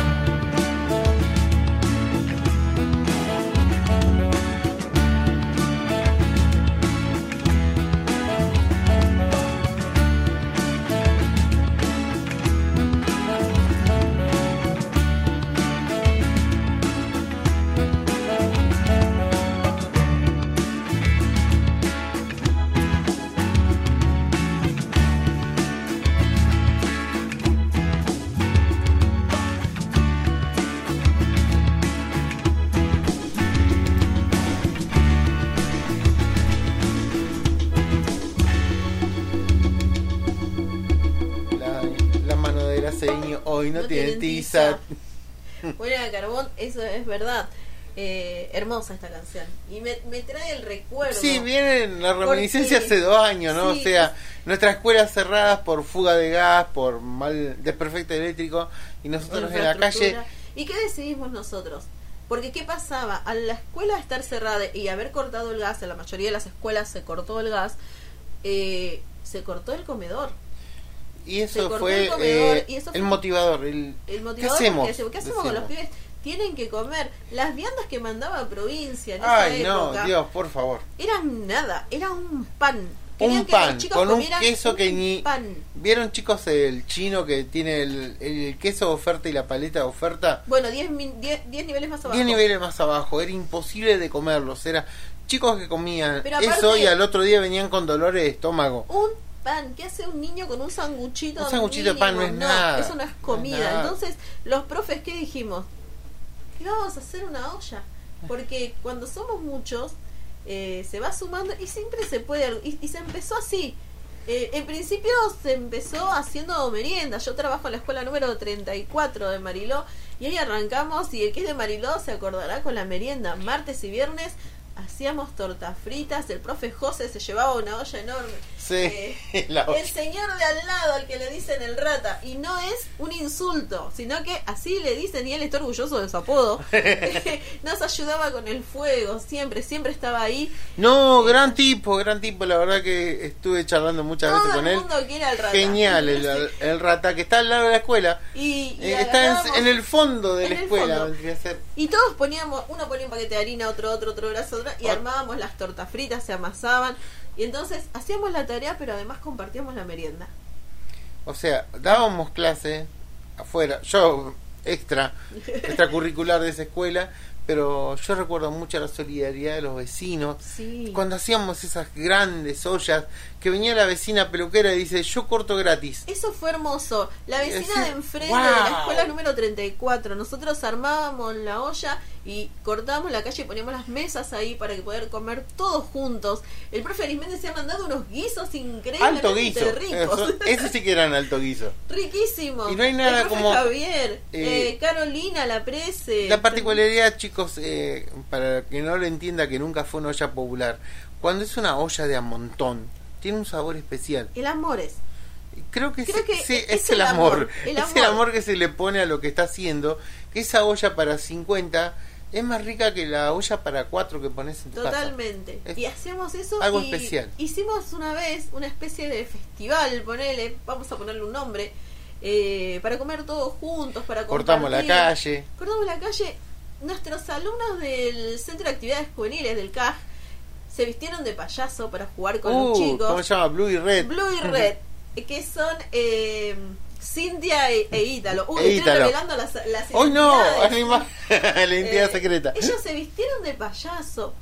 Hoy no, No tiene tienen tiza. Carbón, eso es verdad. Eh, hermosa esta canción. Y me, me trae el recuerdo. Sí, viene la reminiscencia Porque- hace dos años, ¿no? Sí. O sea, nuestras escuelas cerradas por fuga de gas, por mal desperfecto eléctrico y nosotros en la calle. ¿Y qué decidimos nosotros? Porque ¿qué pasaba? A la escuela estar cerrada y haber cortado el gas, en la mayoría de las escuelas se cortó el gas, eh, se cortó el comedor. Y Se eso cortó fue el comedor, eh, y eso el fue- motivador. El, El ¿Qué motivador hacemos? porque ¿qué hacemos con los pibes? Tienen que comer. Las viandas que mandaba provincia en Ay, esa no, Dios, por favor. eran nada, era un pan. Querían Un que pan, con un queso que un ni... pan. ¿Vieron chicos el chino que tiene el, el queso de oferta y la paleta de oferta? Bueno, 10 niveles más abajo. 10 niveles más abajo, era imposible de comerlos, era chicos que comían eso y al otro día venían con dolores de estómago. Un pan. ¿Qué hace un niño con un sanguchito? Un sanguchito de pan no es mínimo? nada, Eso no es no es comida. Entonces, los profes, ¿qué dijimos? Que vamos a hacer una olla. Porque cuando somos muchos, eh, se va sumando y siempre se puede. algo. Y, y se empezó así. Eh, en principio se empezó haciendo merienda. Yo trabajo en la escuela número 34 de Mariló y ahí arrancamos y el que es de Mariló se acordará con la merienda. Martes y viernes hacíamos tortas fritas. El profe José se llevaba una olla enorme. Sí, Eh, la el señor de al lado al que le dicen el rata y no es un insulto sino que así le dicen y él está orgulloso de su apodo nos ayudaba con el fuego siempre siempre estaba ahí No, gran tipo, gran tipo, la verdad que estuve charlando muchas veces todo con el él. mundo quiere al rata Genial, el, el rata que está al lado de la escuela. y, y Eh, está en, en el fondo de la el escuela, fondo. Y todos poníamos, uno ponía un paquete de harina, otro, otro, otro brazo, otro, y Ah. armábamos las tortas fritas, se amasaban. Y entonces hacíamos la tarea, pero además compartíamos la merienda. O sea, dábamos clase afuera, yo extra, extracurricular de esa escuela, pero yo recuerdo mucho la solidaridad de los vecinos. Sí. Cuando hacíamos esas grandes ollas, que venía la vecina peluquera y dice, yo corto gratis. Eso fue hermoso. La vecina de enfrente "Wow". de la escuela número 34, nosotros armábamos la olla y cortábamos la calle y poníamos las mesas ahí para que poder comer todos juntos. El profe Arismendi se ha mandado unos guisos increíblemente Alto guiso. ricos. Eso- ese sí que eran alto guiso. Riquísimos. Y no hay nada El profe como, Javier, eh, eh, Carolina, la prese. La particularidad, chicos, eh, para que no lo entienda que nunca fue una olla popular, cuando es una olla de a montón, tiene un sabor especial. El. Creo que, Creo que sí, es es, el el amor. amor, el Es el amor. amor que se le pone a lo que está haciendo. Que esa olla para 50 es más rica que la olla para 4 que pones en tu casa. Totalmente. Y hacíamos eso. algo y especial. Hicimos una vez una especie de festival, ponele, vamos a ponerle un nombre, eh, para comer todos juntos, para Cortamos la calle. Cortamos la calle. Nuestros alumnos del Centro de Actividades Juveniles del CAJ se vistieron de payaso para jugar con Uh, los chicos. ¿Cómo se llama? Blue y Red. Blue y Red, que son eh, Cintia e, e Ítalo. Uy, E estoy revelando las, las ¡Hoy no! la identidad Eh, secreta. Ellos se vistieron de payaso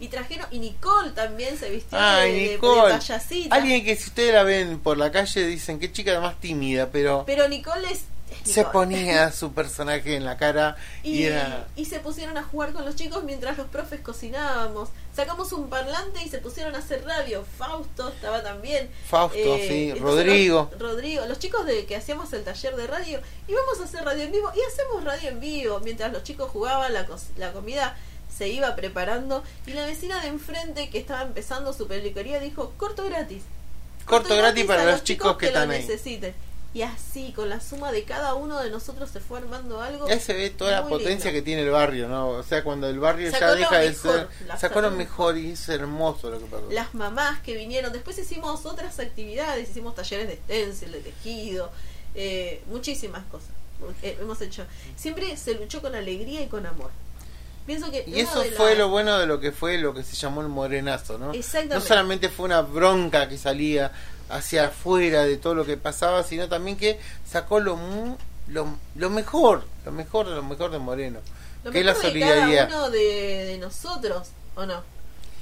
y trajeron y Nicole también se vistió Ay, de, de- de Nicole. payasita. Alguien que si ustedes la ven por la calle dicen qué chica más tímida, pero Pero Nicole es se ponía su personaje en la cara y, y, era... y se pusieron a jugar con los chicos mientras los profes cocinábamos. Sacamos un parlante y se pusieron a hacer radio. Fausto estaba también. Fausto, Eh, sí, Rodrigo. los- Rodrigo, los chicos de que hacíamos el taller de radio, íbamos a hacer radio en vivo y hacemos radio en vivo. Mientras los chicos jugaban, la, la comida se iba preparando y la vecina de enfrente que estaba empezando su peluquería dijo, corto gratis. Corto gratis para los chicos que están ahí. necesiten. Y así, con la suma de cada uno de nosotros se fue armando algo. Ya se ve toda la potencia lindo. que tiene el barrio, ¿no? O sea, cuando el barrio Sacó ya deja de ser... la Sacó lo sacó. mejor y es hermoso lo que pasó. las mamás que vinieron. Después hicimos otras actividades, hicimos talleres de stencil, de tejido, eh, muchísimas cosas. Eh, hemos hecho. Siempre se luchó con alegría y con amor. Pienso que Y eso fue lo bueno de lo que fue lo que se llamó el morenazo, ¿no? Exactamente. No solamente fue una bronca que salía hacia afuera de todo lo que pasaba, sino también que sacó lo lo, lo mejor, lo mejor de lo mejor de Moreno, lo que es la mejor de solidaridad. cada uno de, de nosotros, ¿o no?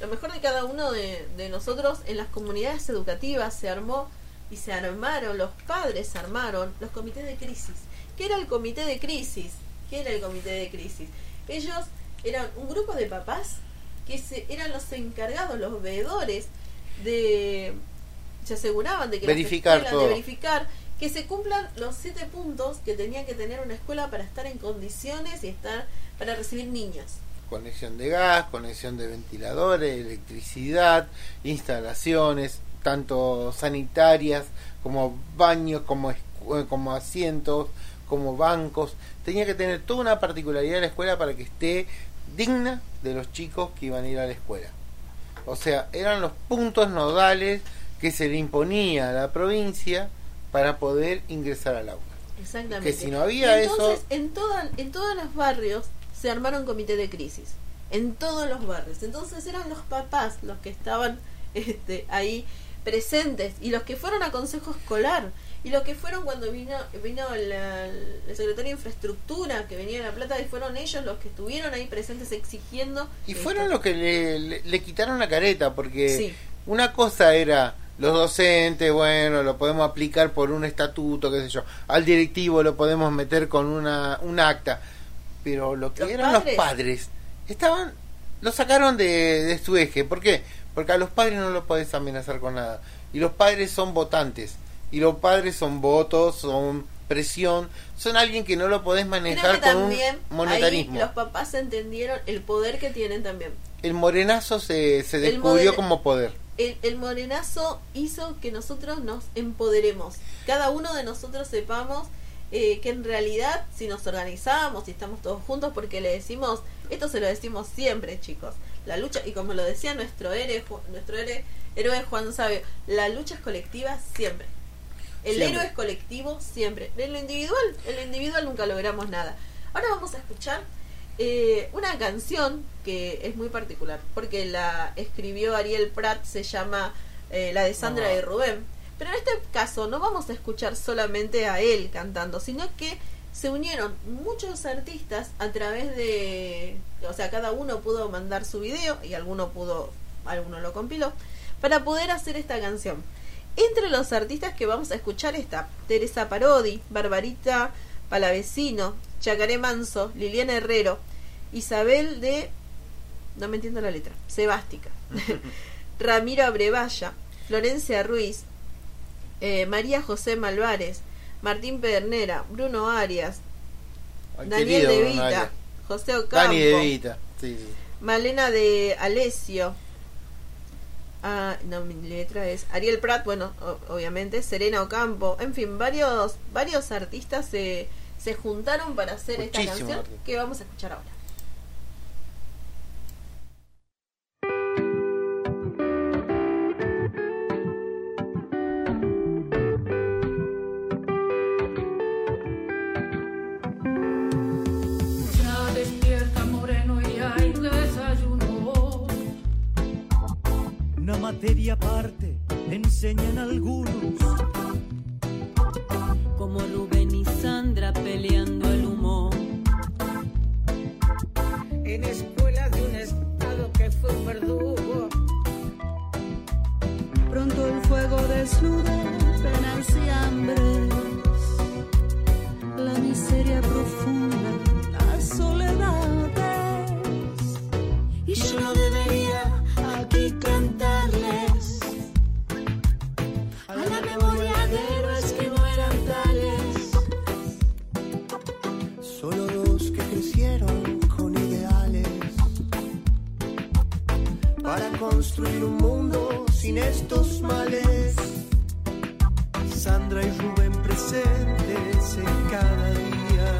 Lo mejor de cada uno de, de nosotros en las comunidades educativas se armó y se armaron, los padres se armaron los comités de crisis. ¿Qué era el comité de crisis? ¿Qué era el comité de crisis? Ellos eran un grupo de papás que se, eran los encargados, los veedores de... Se aseguraban de que las Verificar escuelas- todo. de verificar que se cumplan los siete puntos que tenía que tener una escuela para estar en condiciones y estar para recibir niños. Conexión de gas, conexión de ventiladores, electricidad, instalaciones, tanto sanitarias como baños, como, escu- como asientos, como bancos. Tenía que tener toda una particularidad de la escuela para que esté digna de los chicos que iban a ir a la escuela. O sea, eran los puntos nodales que se le imponía a la provincia para poder ingresar al aula. Exactamente. Que si no había entonces, eso- en, toda, en todos los barrios se armaron comité de crisis. En todos los barrios. Entonces eran los papás los que estaban este, ahí presentes y los que fueron a consejo escolar y los que fueron cuando vino vino la- el secretario de infraestructura que venía de la plata y fueron ellos los que estuvieron ahí presentes exigiendo Y esto. fueron los que le, le- le quitaron la careta, porque Sí. una cosa era los docentes, bueno, lo podemos aplicar por un estatuto, qué sé yo, al directivo lo podemos meter con una, un acta, pero lo que Los eran padres. los padres, estaban, lo sacaron de, de su eje, ¿por qué? Porque a los padres no los podés amenazar con nada, y los padres son votantes, y los padres son votos, son presión, son alguien que no lo podés manejar con un monetarismo. ahí los papás entendieron el poder que tienen también. El morenazo se, se descubrió como poder. El, el morenazo hizo que nosotros nos empoderemos. Cada uno de nosotros sepamos eh, que en realidad si nos organizamos y estamos todos juntos, porque le decimos, esto se lo decimos siempre, chicos, la lucha, y como lo decía nuestro héroe, nuestro héroe, héroe Juan Sabio, la lucha es colectiva siempre. El Siempre. héroe es colectivo siempre. En lo individual, en lo individual nunca logramos nada. Ahora vamos a escuchar eh, una canción que es muy particular, porque la escribió Ariel Prat, se llama eh, la de Sandra Ah. y Rubén. Pero en este caso no vamos a escuchar solamente a él cantando, sino que se unieron muchos artistas a través de, o sea, cada uno pudo mandar su video y alguno pudo, alguno lo compiló, para poder hacer esta canción. Entre los artistas que vamos a escuchar está Teresa Parodi, Barbarita Palavecino, Chacaré Manso, Liliana Herrero, Isabel de... no me entiendo la letra, Sebástica, Ramiro Abrevaya, Florencia Ruiz, eh, María José Malvares, Martín Pedernera, Bruno Arias, Ay, Daniel De Vita, Arias. José Ocampo, De Vita. Sí, sí. Malena de Alesio, Ah, no, mi letra es Ariel Pratt, bueno, o- obviamente, Serena Ocampo, en fin, varios varios artistas se, se juntaron para hacer esta canción que vamos a escuchar ahora. Ya despierta moreno y hay desayuno. Una materia aparte enseñan algunos. En escuelas de un estado que fue un verdugo. Pronto el fuego desnuda penas y hambres, la miseria profunda, las soledades. Construir un mundo sin estos males. Sandra y Rubén presentes en cada día,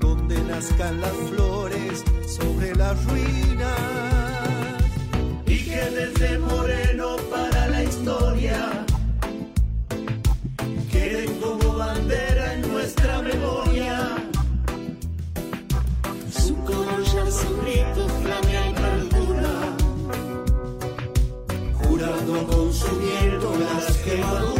donde nazcan las flores sobre las ruinas. Y que desde Moreno las quemaduras.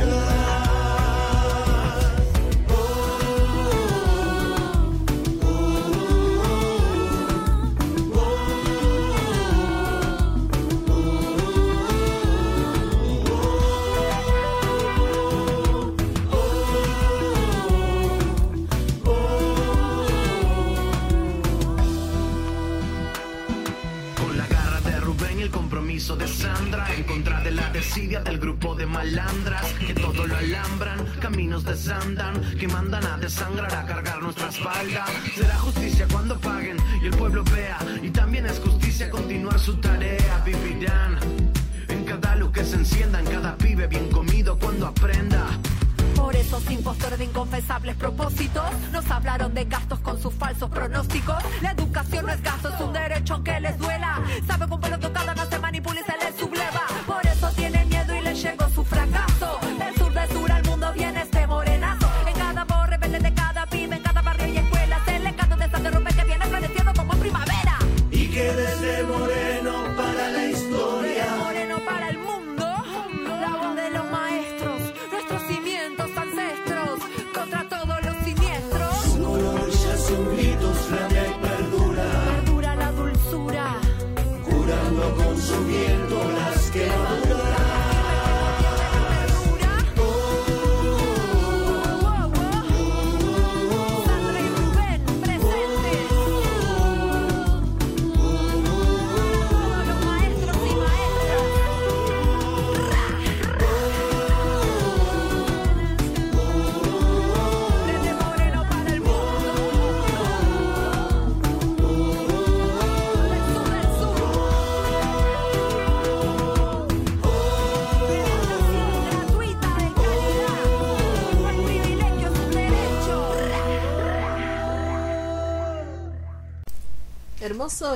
Contra de la desidia del grupo de malandras Que todo lo alambran, caminos desandan Que mandan a desangrar, a cargar nuestra espalda Será justicia cuando paguen y el pueblo vea Y también es justicia continuar su tarea Vivirán en cada luz que se encienda En cada pibe bien comido cuando aprenda Por esos impostores de inconfesables propósitos nos hablaron de gastos con sus falsos pronósticos. La educación no es gasto, es un derecho aunque les duela. Sabe con pelo tocado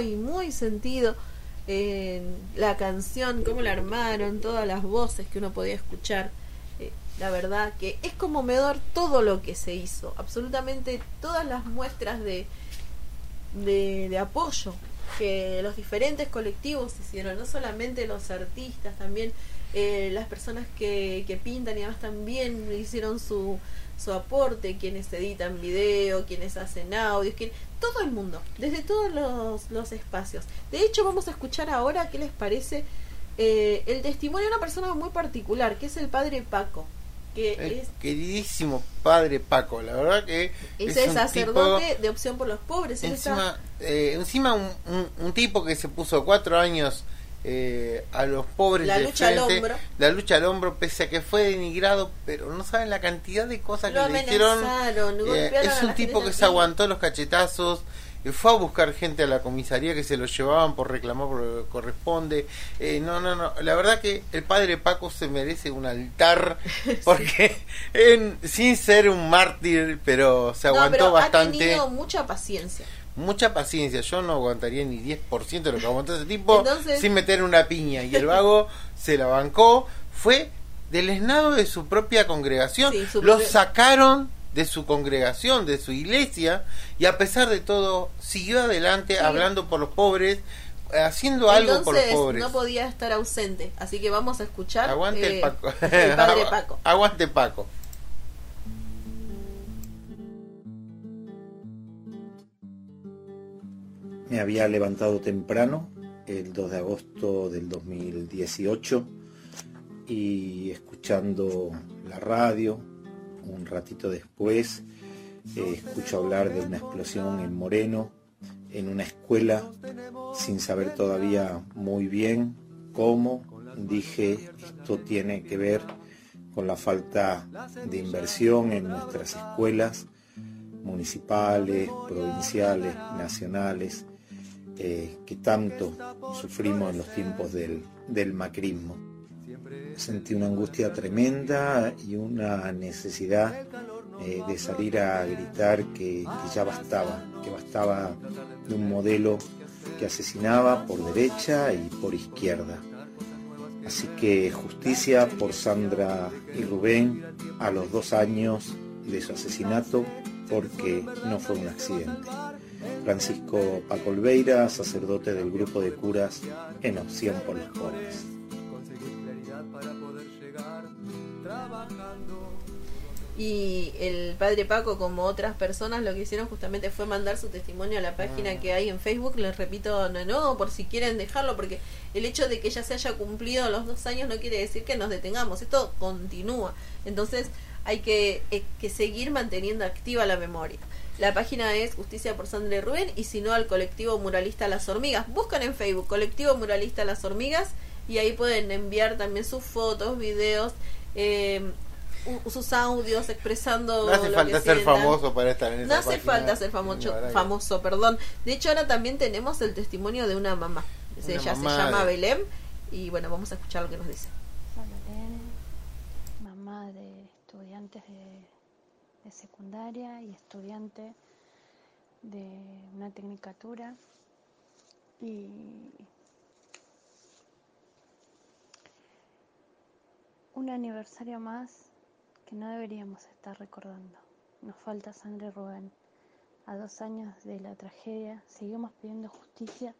y muy sentido en la canción, cómo la armaron, todas las voces que uno podía escuchar. Eh, la verdad que es conmovedor todo lo que se hizo, absolutamente todas las muestras de, de, apoyo que los diferentes colectivos hicieron, no solamente los artistas, también eh, las personas que, que pintan y además también hicieron su, su aporte, quienes editan video, quienes hacen audios, quien, todo el mundo, desde todos los, los espacios. De hecho, vamos a escuchar ahora qué les parece eh, el testimonio de una persona muy particular, que es el padre Paco, que El es, queridísimo padre Paco, la verdad que es es el un sacerdote tipo- de opción por los pobres. Encima, está- eh, encima un, un- un tipo que se puso cuatro años eh, a los pobres La de lucha al frente, hombro. la lucha al hombro pese a que fue denigrado pero no saben la cantidad de cosas Lo que le hicieron Eh, es un tipo que se aguantó los cachetazos eh, fue a buscar gente a la comisaría que se lo llevaban por reclamar por lo que corresponde. Eh, no, no, no. La verdad que el padre Paco se merece un altar porque en- sin ser un mártir, pero se No, aguantó pero bastante. ha tenido mucha paciencia. Mucha paciencia, yo no aguantaría ni 10% de lo que aguantó ese tipo Entonces- sin meter una piña. Y el vago se la bancó, fue deleznado de su propia congregación. Sí, su Lo sacaron de su congregación, de su iglesia, y a pesar de todo, siguió adelante Sí. hablando por los pobres, eh, haciendo algo por los pobres. no podía estar ausente. Así que vamos a escuchar Aguante eh, el Paco. el padre Paco. Aguante Paco. Me había levantado temprano, el 2 de agosto del 2018, y escuchando la radio, un ratito después, eh, escucho hablar de una explosión en Moreno, en una escuela, sin saber todavía muy bien cómo. Dije, esto tiene que ver con la falta de inversión en nuestras escuelas municipales, provinciales, nacionales, eh, que tanto sufrimos en los tiempos del, del macrismo. Sentí una angustia tremenda y una necesidad eh, de salir a gritar que, que ya bastaba, que bastaba de un modelo que asesinaba por derecha y por izquierda. Así que justicia por Sandra y Rubén a los dos años de su asesinato porque no fue un accidente. Francisco Paco Olveira, sacerdote del grupo de curas en opción por los pobres. Y el padre Paco, como otras personas, lo que hicieron justamente fue mandar su testimonio a la página que hay en Facebook. Les repito, no, no, por si quieren dejarlo, porque el hecho de que ya se haya cumplido los dos años no quiere decir que nos detengamos. Esto continúa. Entonces hay que, eh, que seguir manteniendo activa la memoria. La página es Justicia por Sandra y Rubén y si no al colectivo muralista Las Hormigas. Buscan en Facebook colectivo muralista Las Hormigas y ahí pueden enviar también sus fotos, videos, eh, sus audios expresando No hace lo falta que ser sientan. famoso para estar en esa No hace página. falta ser famoso, famoso, perdón. De hecho ahora también tenemos el testimonio de una mamá. Una Ella mamá se llama de- Belén y bueno, vamos a escuchar lo que nos dice. Soy Belén, mamá de estudiantes de, de secundaria y estudiante de una tecnicatura. Y un aniversario más que no deberíamos estar recordando. Nos falta sangre Rubén. A dos años de la tragedia seguimos pidiendo justicia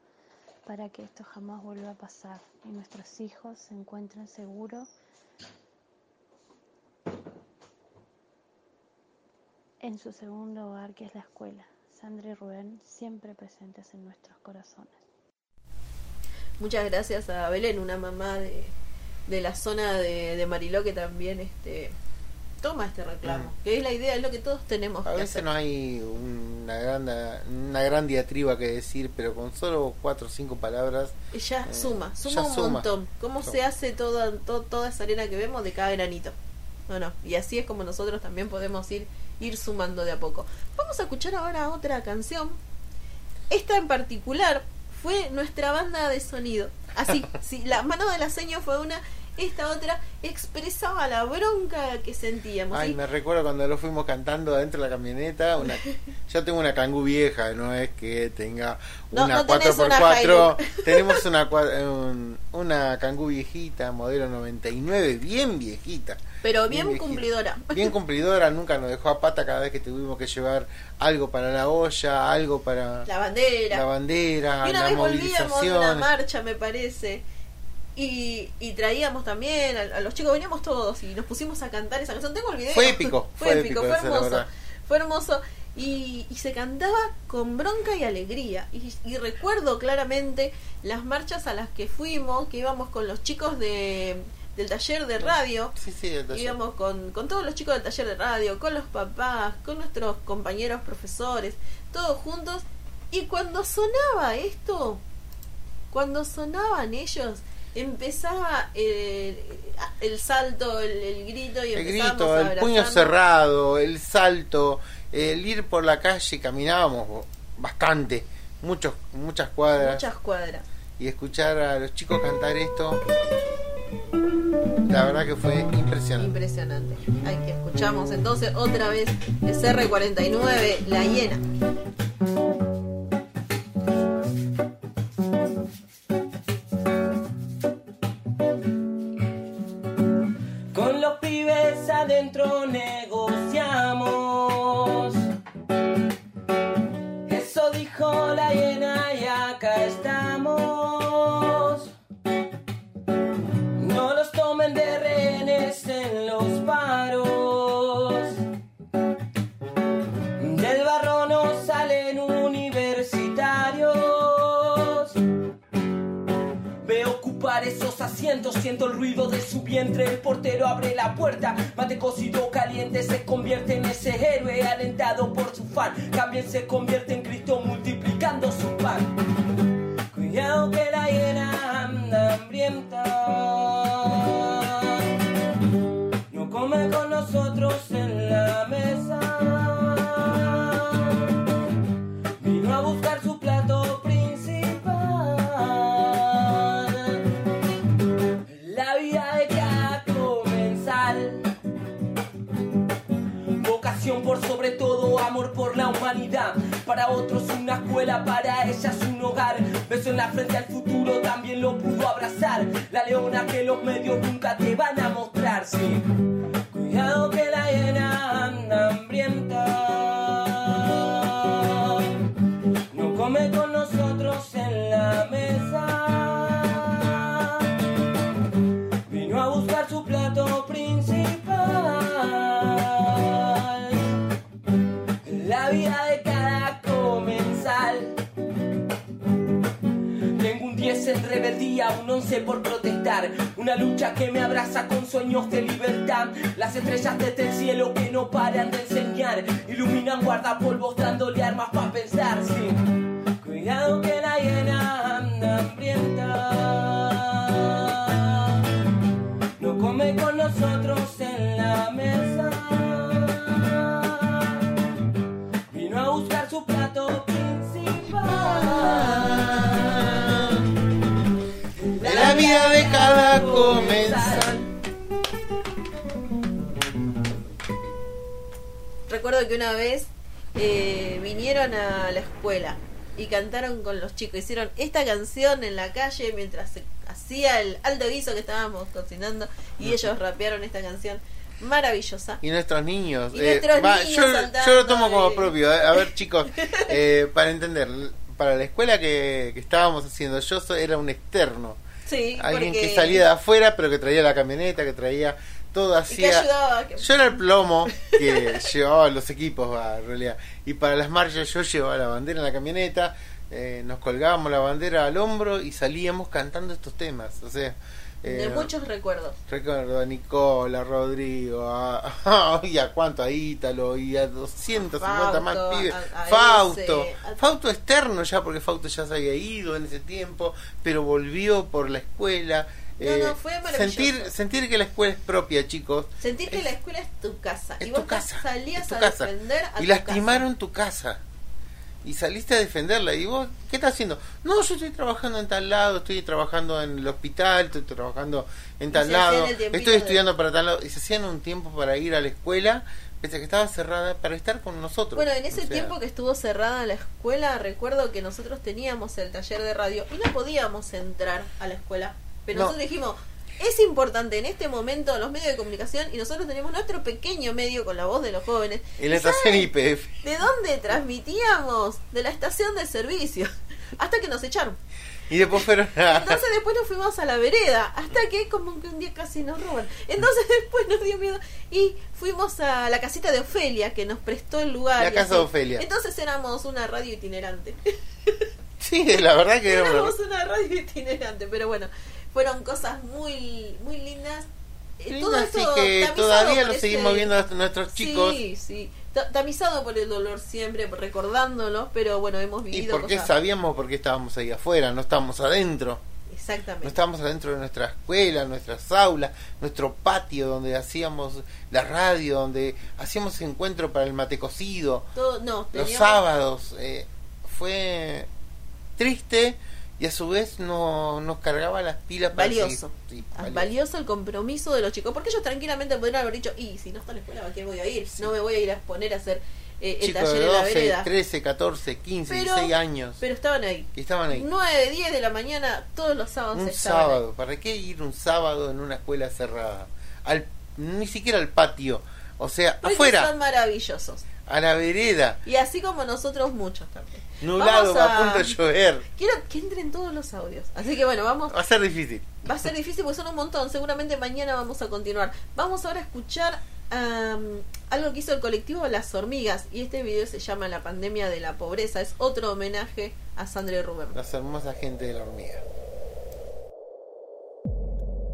para que esto jamás vuelva a pasar y nuestros hijos se encuentren seguros en su segundo hogar que es la escuela. Sandra y Rubén siempre presentes en nuestros corazones. Muchas gracias a Belén, una mamá de, de la zona de, de Mariló que también este toma este reclamo. Mm. Que es la idea, es lo que todos tenemos A que veces hacer. no hay una gran, una gran diatriba que decir, pero con solo cuatro o cinco palabras. Ya eh, suma, suma ya un suma. montón. ¿Cómo Suma. se hace toda, to- toda esa arena que vemos de cada granito? No, no. Y así es como nosotros también podemos ir, ir sumando de a poco. Vamos a escuchar ahora otra canción. Esta en particular fue nuestra banda de sonido. Así, sí, la mano de la seño fue una, esta otra expresaba la bronca que sentíamos. Ay, ¿sí? me recuerdo cuando lo fuimos cantando adentro de la camioneta. Una, yo tengo una Kangoo vieja, no es que tenga No, una no tenés 4x4. una tenemos una, un- una Kangoo viejita, modelo 99, bien viejita. Pero bien, cumplidora. Bien cumplidora, nunca nos dejó a pata cada vez que tuvimos que llevar algo para la olla, algo para La bandera. la bandera, Y una la vez volvíamos de una marcha, me parece. Y, y traíamos también a, a los chicos, veníamos todos y nos pusimos a cantar esa canción. Tengo el video. Fue épico, fue, fue épico, épico, fue hermoso. Fue hermoso. Y, y se cantaba con bronca y alegría. Y, y recuerdo claramente las marchas a las que fuimos, que íbamos con los chicos de, del taller de radio. Sí, sí, el taller. Íbamos con, con todos los chicos del taller de radio, con los papás, con nuestros compañeros profesores, todos juntos. Y cuando sonaba esto, cuando sonaban ellos, empezaba el, el salto, el, el grito y El grito, el puño cerrado, el salto, el ir por la calle, caminábamos bastante, muchos, muchas cuadras. Muchas cuadras. Y escuchar a los chicos cantar esto, la verdad que fue impresionante. Impresionante. Hay que escuchamos entonces otra vez SR49, La Hiena. Adentro negociamos. Eso dijo la hiena y acá estamos. No los tomen de rehenes en los paros. Asientos, siento el ruido de su vientre. El portero abre la puerta, mate cocido caliente se convierte en ese héroe alentado por su fan. También se convierte en Cristo multiplicando su pan. Cuidado que la hiena anda hambrienta. Para otros una escuela, para ellas un hogar. Beso en la frente al futuro, también lo pudo abrazar. La leona que los medios nunca te van a mostrar, sí. Cuidado que la hiena rebeldía, un 11 por protestar. Una lucha que me abraza con sueños de libertad. Las estrellas desde el cielo que no paran de enseñar. Iluminan guardapolvos dándole armas para pensar, sí. De cada comensal. Recuerdo que una vez eh, vinieron a la escuela y cantaron con los chicos. Hicieron esta canción en la calle mientras se hacía el alto guiso que estábamos cocinando y ellos rapearon esta canción maravillosa. Y nuestros niños. Y nuestros va, niños yo, saltando yo lo tomo como propio. eh. A ver, chicos, eh, para entender, para la escuela que, que estábamos haciendo, yo so- era un externo. Sí, Alguien porque- que salía de afuera, pero que traía la camioneta, que traía todo que hacía. ayudaba. que- Yo era el plomo que llevaba los equipos, en realidad. Y para las marchas yo llevaba la bandera en la camioneta, eh, nos colgábamos la bandera al hombro y salíamos cantando estos temas. O sea, de eh, muchos recuerdos. Recuerdo a Nicola, a Rodrigo, a, y a cuánto, a Ítalo y a 250 más Fausto, pibes. a- a Fausto, ese, a- Fausto externo ya, porque Fausto ya se había ido en ese tiempo, pero volvió por la escuela. Eh, No, no, fue maravilloso. sentir, sentir que la escuela es propia, chicos. Sentir que la escuela es tu casa y es vos tu casa, salías a casa. defender a Y tu lastimaron tu casa. Y saliste a defenderla. ¿Y vos qué estás haciendo? No, yo estoy trabajando en tal lado, estoy trabajando en el hospital, estoy trabajando en tal lado, estoy de- estudiando para tal lado. Y se hacían un tiempo para ir a la escuela, pese a que estaba cerrada, para estar con nosotros. Bueno, en ese O sea, tiempo que estuvo cerrada la escuela, recuerdo que nosotros teníamos el taller de radio y no podíamos entrar a la escuela. Pero No. nosotros dijimos, es importante en este momento los medios de comunicación y nosotros tenemos nuestro pequeño medio con la voz de los jóvenes. En la ¿Y estación IPF. ¿De dónde transmitíamos? De la estación de servicio. Hasta que nos echaron. Y después fueron a... Entonces después nos fuimos a la vereda, hasta que como que un día casi nos roban. Entonces después nos dio miedo y fuimos a la casita de Ofelia, que nos prestó el lugar. La casa así. de Ofelia. Entonces éramos una radio itinerante. Sí, la verdad que una- éramos una radio itinerante, pero bueno, fueron cosas muy muy lindas. Eh, Lindas, Todo esto sí, que todavía por lo ese- seguimos viendo a nuestros chicos. Sí, sí. Ta- Tamizado por el dolor siempre, recordándolo, pero bueno, hemos Y vivido porque cosas. sabíamos por qué estábamos ahí afuera, no estábamos adentro. Exactamente. No estábamos adentro de nuestra escuela, nuestras aulas, nuestro patio donde hacíamos la radio, donde hacíamos encuentro para el mate cocido. Todo- no, Los teníamos- sábados. eh, fue triste y a su vez no, nos cargaba las pilas para Valioso. seguir. Sí, Ah, valioso. valioso el compromiso de los chicos, porque ellos tranquilamente podrían haber dicho, y si no está en la escuela, ¿a qué voy a ir? No me voy a ir a exponer a hacer eh, el taller de en la 12, vereda. 13, 14, 15, Pero- 16 años. Pero estaban ahí. estaban ahí. 9, 10 de la mañana, todos los sábados un estaban ahí. sábado. ¿Para qué ir un sábado en una escuela cerrada? Al, ni siquiera al patio. O sea, Porque afuera, son maravillosos. a la vereda. Y así como nosotros, muchos también. Nublado, a- a punto de llover. Quiero que entren todos los audios. Así que bueno, vamos. Va a ser difícil. Va a ser difícil porque son un montón. Seguramente mañana vamos a continuar. Vamos ahora a escuchar algo que hizo el colectivo Las Hormigas. Y este video se llama La pandemia de la pobreza. Es otro homenaje a Sandra y Rubén. Las hermosas gente de la hormiga.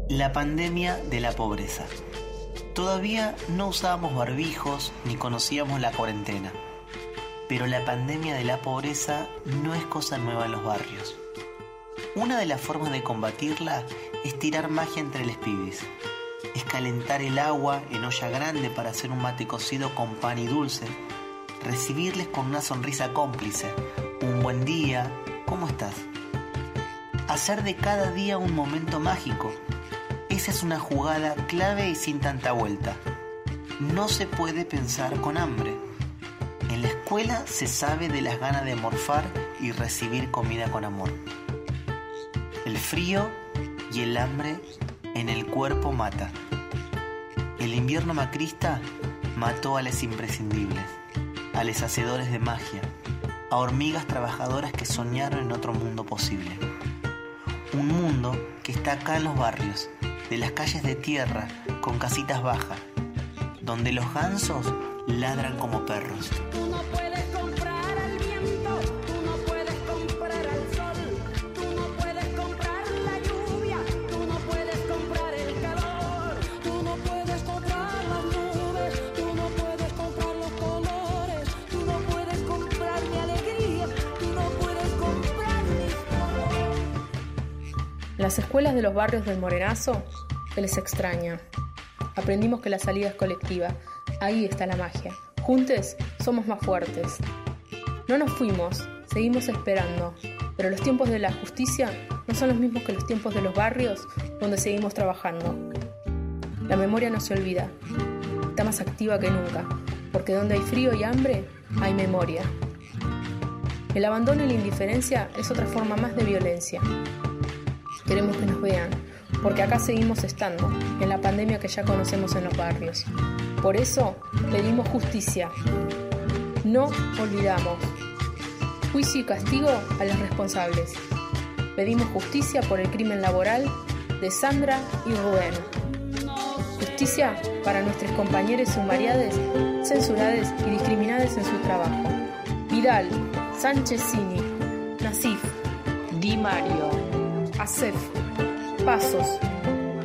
La pandemia de la pobreza. Todavía no usábamos barbijos ni conocíamos la cuarentena. Pero la pandemia de la pobreza no es cosa nueva en los barrios. Una de las formas de combatirla es tirar magia entre los pibes. Es calentar el agua en olla grande para hacer un mate cocido con pan y dulce. Recibirles con una sonrisa cómplice. Un buen día, ¿cómo estás? Hacer de cada día un momento mágico. Esa es una jugada clave y sin tanta vuelta. No se puede pensar con hambre. En la escuela se sabe de las ganas de morfar y recibir comida con amor. El frío y el hambre en el cuerpo mata. El invierno macrista mató a los imprescindibles, a los hacedores de magia, a hormigas trabajadoras que soñaron en otro mundo posible. Un mundo que está acá en los barrios, de las calles de tierra con casitas bajas, donde los gansos ladran como perros. Tú no puedes comprar al viento, tú no puedes comprar al sol, tú no puedes comprar la lluvia, tú no puedes comprar el calor, tú no puedes comprar las nubes, tú no puedes comprar los colores, tú no puedes comprar mi alegría, tú no puedes comprar. En las escuelas de los barrios del Morenazo se les extraña. Aprendimos que la salida es colectiva. Ahí está la magia. Juntes somos más fuertes. No nos fuimos, seguimos esperando. Pero los tiempos de la justicia no son los mismos que los tiempos de los barrios donde seguimos trabajando. La memoria no se olvida. Está más activa que nunca. Porque donde hay frío y hambre, hay memoria. El abandono y la indiferencia es otra forma más de violencia. Queremos que nos vean, porque acá seguimos estando, en la pandemia que ya conocemos en los barrios. Por eso pedimos justicia. No olvidamos. Juicio y castigo a los responsables. Pedimos justicia por el crimen laboral de Sandra y Rubén. Justicia para nuestros compañeros sumariades, censurados y discriminados en su trabajo. Vidal, Sánchez Cini, Nasif, Di Mario, ASEF, Pasos,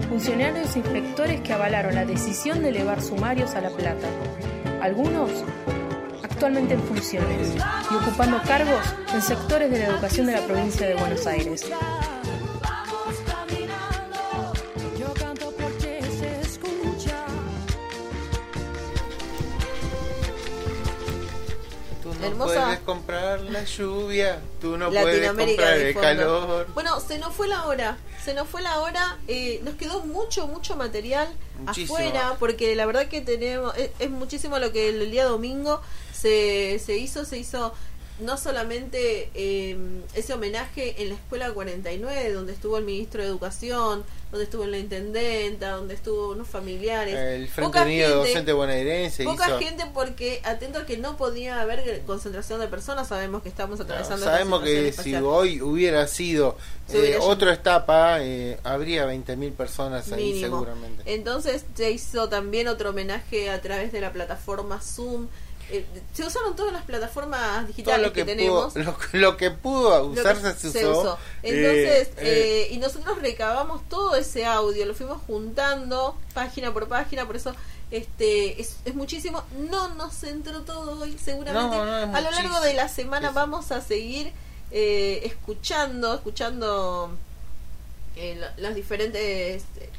funcionarios e inspectores que avalaron la decisión de elevar sumarios a La Plata. Algunos actualmente en funciones y ocupando cargos en sectores de la educación de la provincia de Buenos Aires. Vamos caminando, yo canto porque se escucha. Tú no Hermosa. puedes comprar la lluvia, tú no puedes comprar el fondo. calor. Bueno, se nos fue la hora. Se nos fue la hora. eh, nos quedó mucho, mucho material Muchísimo. afuera. Porque la verdad que tenemos. Es, es muchísimo lo que el día domingo se, se hizo. Se hizo no solamente eh, ese homenaje en la escuela 49, donde estuvo el ministro de Educación, donde estuvo la intendenta, donde estuvo unos familiares. El Frente Poca Unido gente- Docente Bonaerense Poca hizo. gente porque atento a que no podía haber concentración de personas, sabemos que estamos atravesando Sabemos que si hoy hubiera sido eh, hubiera otra etapa, eh, habría 20.000 personas ahí Mínimo. seguramente. Entonces se hizo también otro homenaje a través de la plataforma Zoom. Eh, se usaron todas las plataformas Todo digitales lo que, que, tenemos. lo, lo que pudo Lo que usarse se, usó. Entonces, Eh, eh, eh, y nosotros recabamos todo ese audio, lo fuimos juntando página por página, por eso este es, es muchísimo. No nos entró todo hoy, seguramente. No, no, a lo largo de la semana vamos a seguir eh, escuchando, escuchando eh, la- las diferentes. eh,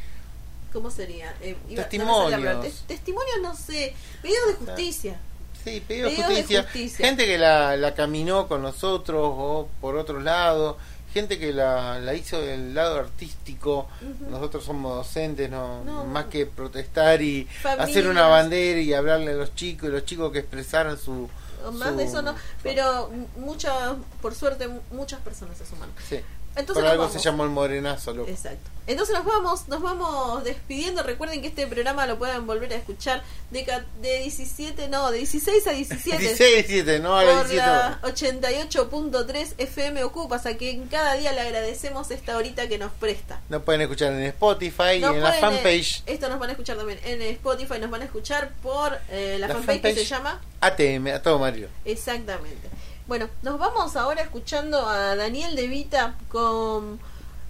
¿Cómo sería? Eh, no. Testimonios. Tes- testimonios, no sé. Pedidos de justicia. Sí, pedidos de justicia. Gente que la, la caminó con nosotros o por otro lado. Gente que la, la hizo del lado artístico. Nosotros somos docentes, no, No. más que protestar y Familias. hacer una bandera y hablarle a los chicos y los chicos que expresaran su. Más su- de eso no, pero muchas, por suerte, muchas personas se suman. Sí. Entonces por algo vamos. se llamó el morenazo, loco. Exacto. Entonces nos vamos, nos vamos despidiendo. Recuerden que este programa lo pueden volver a escuchar de, de 17, no, de 16 a 17. 16, 17, no a la por 17. la 88.3 FM Ocupas, a quien cada día le agradecemos esta horita que nos presta. Nos pueden escuchar en Spotify Nos y en la fanpage eh, Esto nos van a escuchar también en Spotify, nos van a escuchar por eh, la, La fanpage, que se fanpage. llama ATM, a todo Mario. Exactamente. Bueno, nos vamos ahora escuchando a Daniel De Vita con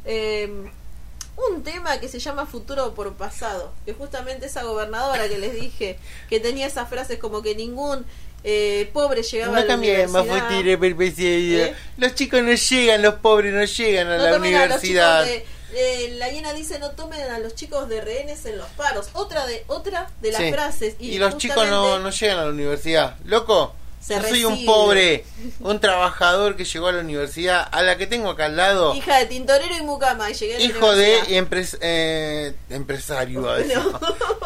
eh, un tema que se llama Futuro por Pasado, que justamente esa gobernadora que les dije que tenía esas frases como que ningún eh, pobre llegaba a No la cambiemos, universidad. futile, perpetuidad. ¿Eh? Los chicos no llegan, los pobres no llegan a No la a los universidad. de, eh, la llena dice no tomen a los chicos de rehenes en los paros. Otra de otra de las Sí. frases Y, y, los chicos no, no llegan a la universidad. Loco, Se yo soy un pobre, un trabajador que llegó a la universidad, a la que tengo acá al lado, hija de Tintorero y Mucama y llegué a la hijo de empres- eh, empresario, decir.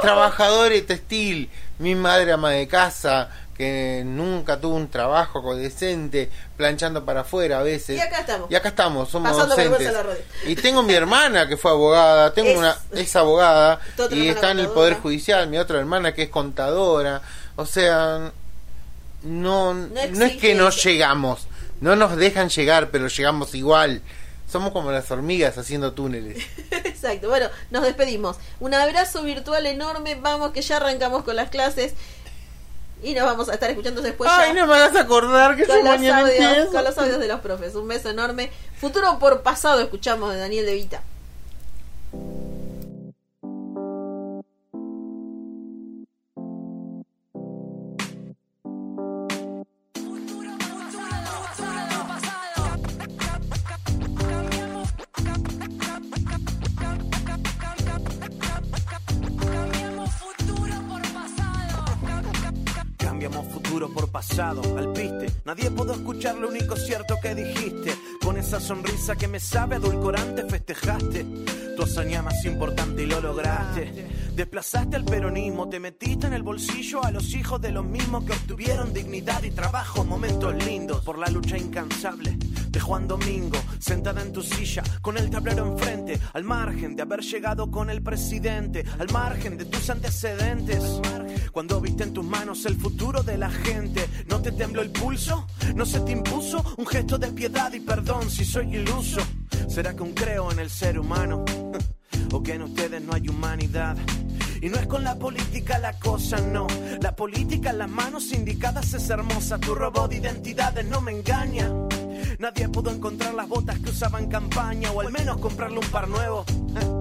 trabajador y textil, mi madre ama de casa, que nunca tuvo un trabajo decente, planchando para afuera a veces. Y acá estamos. Y acá estamos, somos Pasando docentes. la. Y tengo mi hermana que fue abogada, tengo Es- una es abogada y está en el poder judicial, mi otra hermana que es contadora. O sea, no no, es exige que no llegamos, no nos dejan llegar, pero llegamos igual. Somos como las hormigas haciendo túneles. Exacto, bueno, nos despedimos. Un abrazo virtual enorme, vamos que ya arrancamos con las clases y nos vamos a estar escuchando después Ay, ya no me hagas acordar que con los, audios, con los audios de los profes. Un beso enorme. Futuro por pasado escuchamos de Daniel De Vita. Nadie pudo escuchar lo único cierto que dijiste. Con esa sonrisa que me sabe adulcorante festejaste. Tu hazaña más importante y lo lograste. Desplazaste al peronismo, te metiste en el bolsillo a los hijos de los mismos que obtuvieron dignidad y trabajo. Momentos lindos por la lucha incansable de Juan Domingo, sentada en tu silla, con el tablero enfrente, al margen de haber llegado con el presidente, al margen de tus antecedentes. Cuando viste en tus manos el futuro de la gente, ¿no te tembló el pulso? ¿No se te impuso un gesto de piedad y perdón si soy iluso? ¿Será que aún creo en el ser humano? ¿O que en ustedes no hay humanidad? Y no es con la política la cosa, no. La política en las manos indicadas es hermosa. Tu robot de identidades no me engaña. Nadie pudo encontrar las botas que usaba en campaña o al menos comprarle un par nuevo.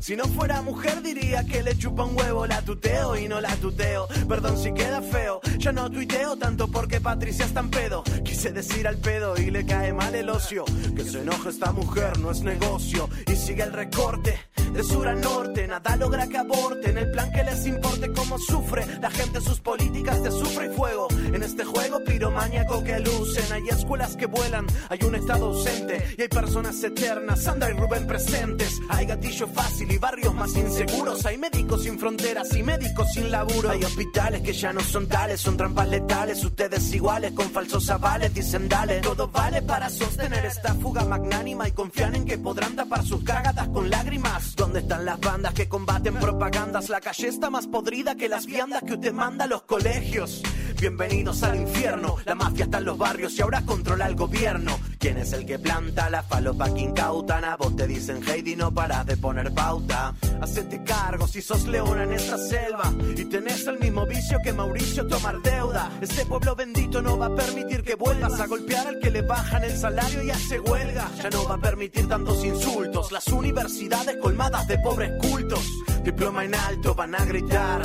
Si no fuera mujer diría que le chupa un huevo, la tuteo y no la tuteo. Perdón si queda feo, ya no tuiteo tanto porque Patricia está en pedo. Quise decir al pedo y le cae mal el ocio. Que se enoja esta mujer no es negocio. Y sigue el recorte de sur a norte, nada logra que aborten. El plan que les importe cómo sufre la gente, sus políticas de sufre fuego. En este juego piromaníaco que lucen, hay escuelas que vuelan, hay un estado ausente y hay personas eternas. Sandra y Rubén presentes, hay gatillo fácil y barrios más inseguros. Hay médicos sin fronteras y médicos sin laburo. Hay hospitales que ya no son tales, son trampas letales. Ustedes iguales con falsos avales dicen dale. Todo vale para sostener esta fuga magnánima y confían en que podrán tapar sus cagadas con lágrimas. ¿Dónde están las bandas que combaten propagandas? La calle está más podrida que las viandas que usted manda a los colegios. Bienvenidos al infierno. La mafia está en los barrios y ahora controla el gobierno. ¿Quién es el que planta la falopa que incautan? A vos te dicen Heidi, no paras de poner pauta. Hacete cargo si sos leona en esta selva y tenés el mismo vicio que Mauricio tomar deuda. Este pueblo bendito no va a permitir que vuelvas a golpear al que le bajan el salario y hace huelga. Ya no va a permitir tantos insultos. Las universidades colmadas de pobres cultos diploma en alto van a gritar.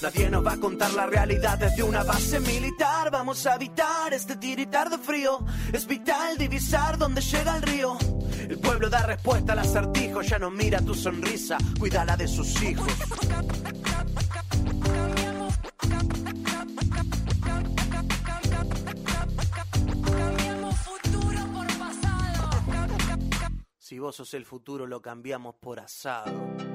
Nadie nos va a contar la realidad desde una base militar. Vamos a evitar este tiritar de frío. Es vital divisar donde llega el río. El pueblo da respuesta al acertijo, ya no mira tu sonrisa, cuídala de sus hijos. Si vos sos el futuro, lo cambiamos por asado.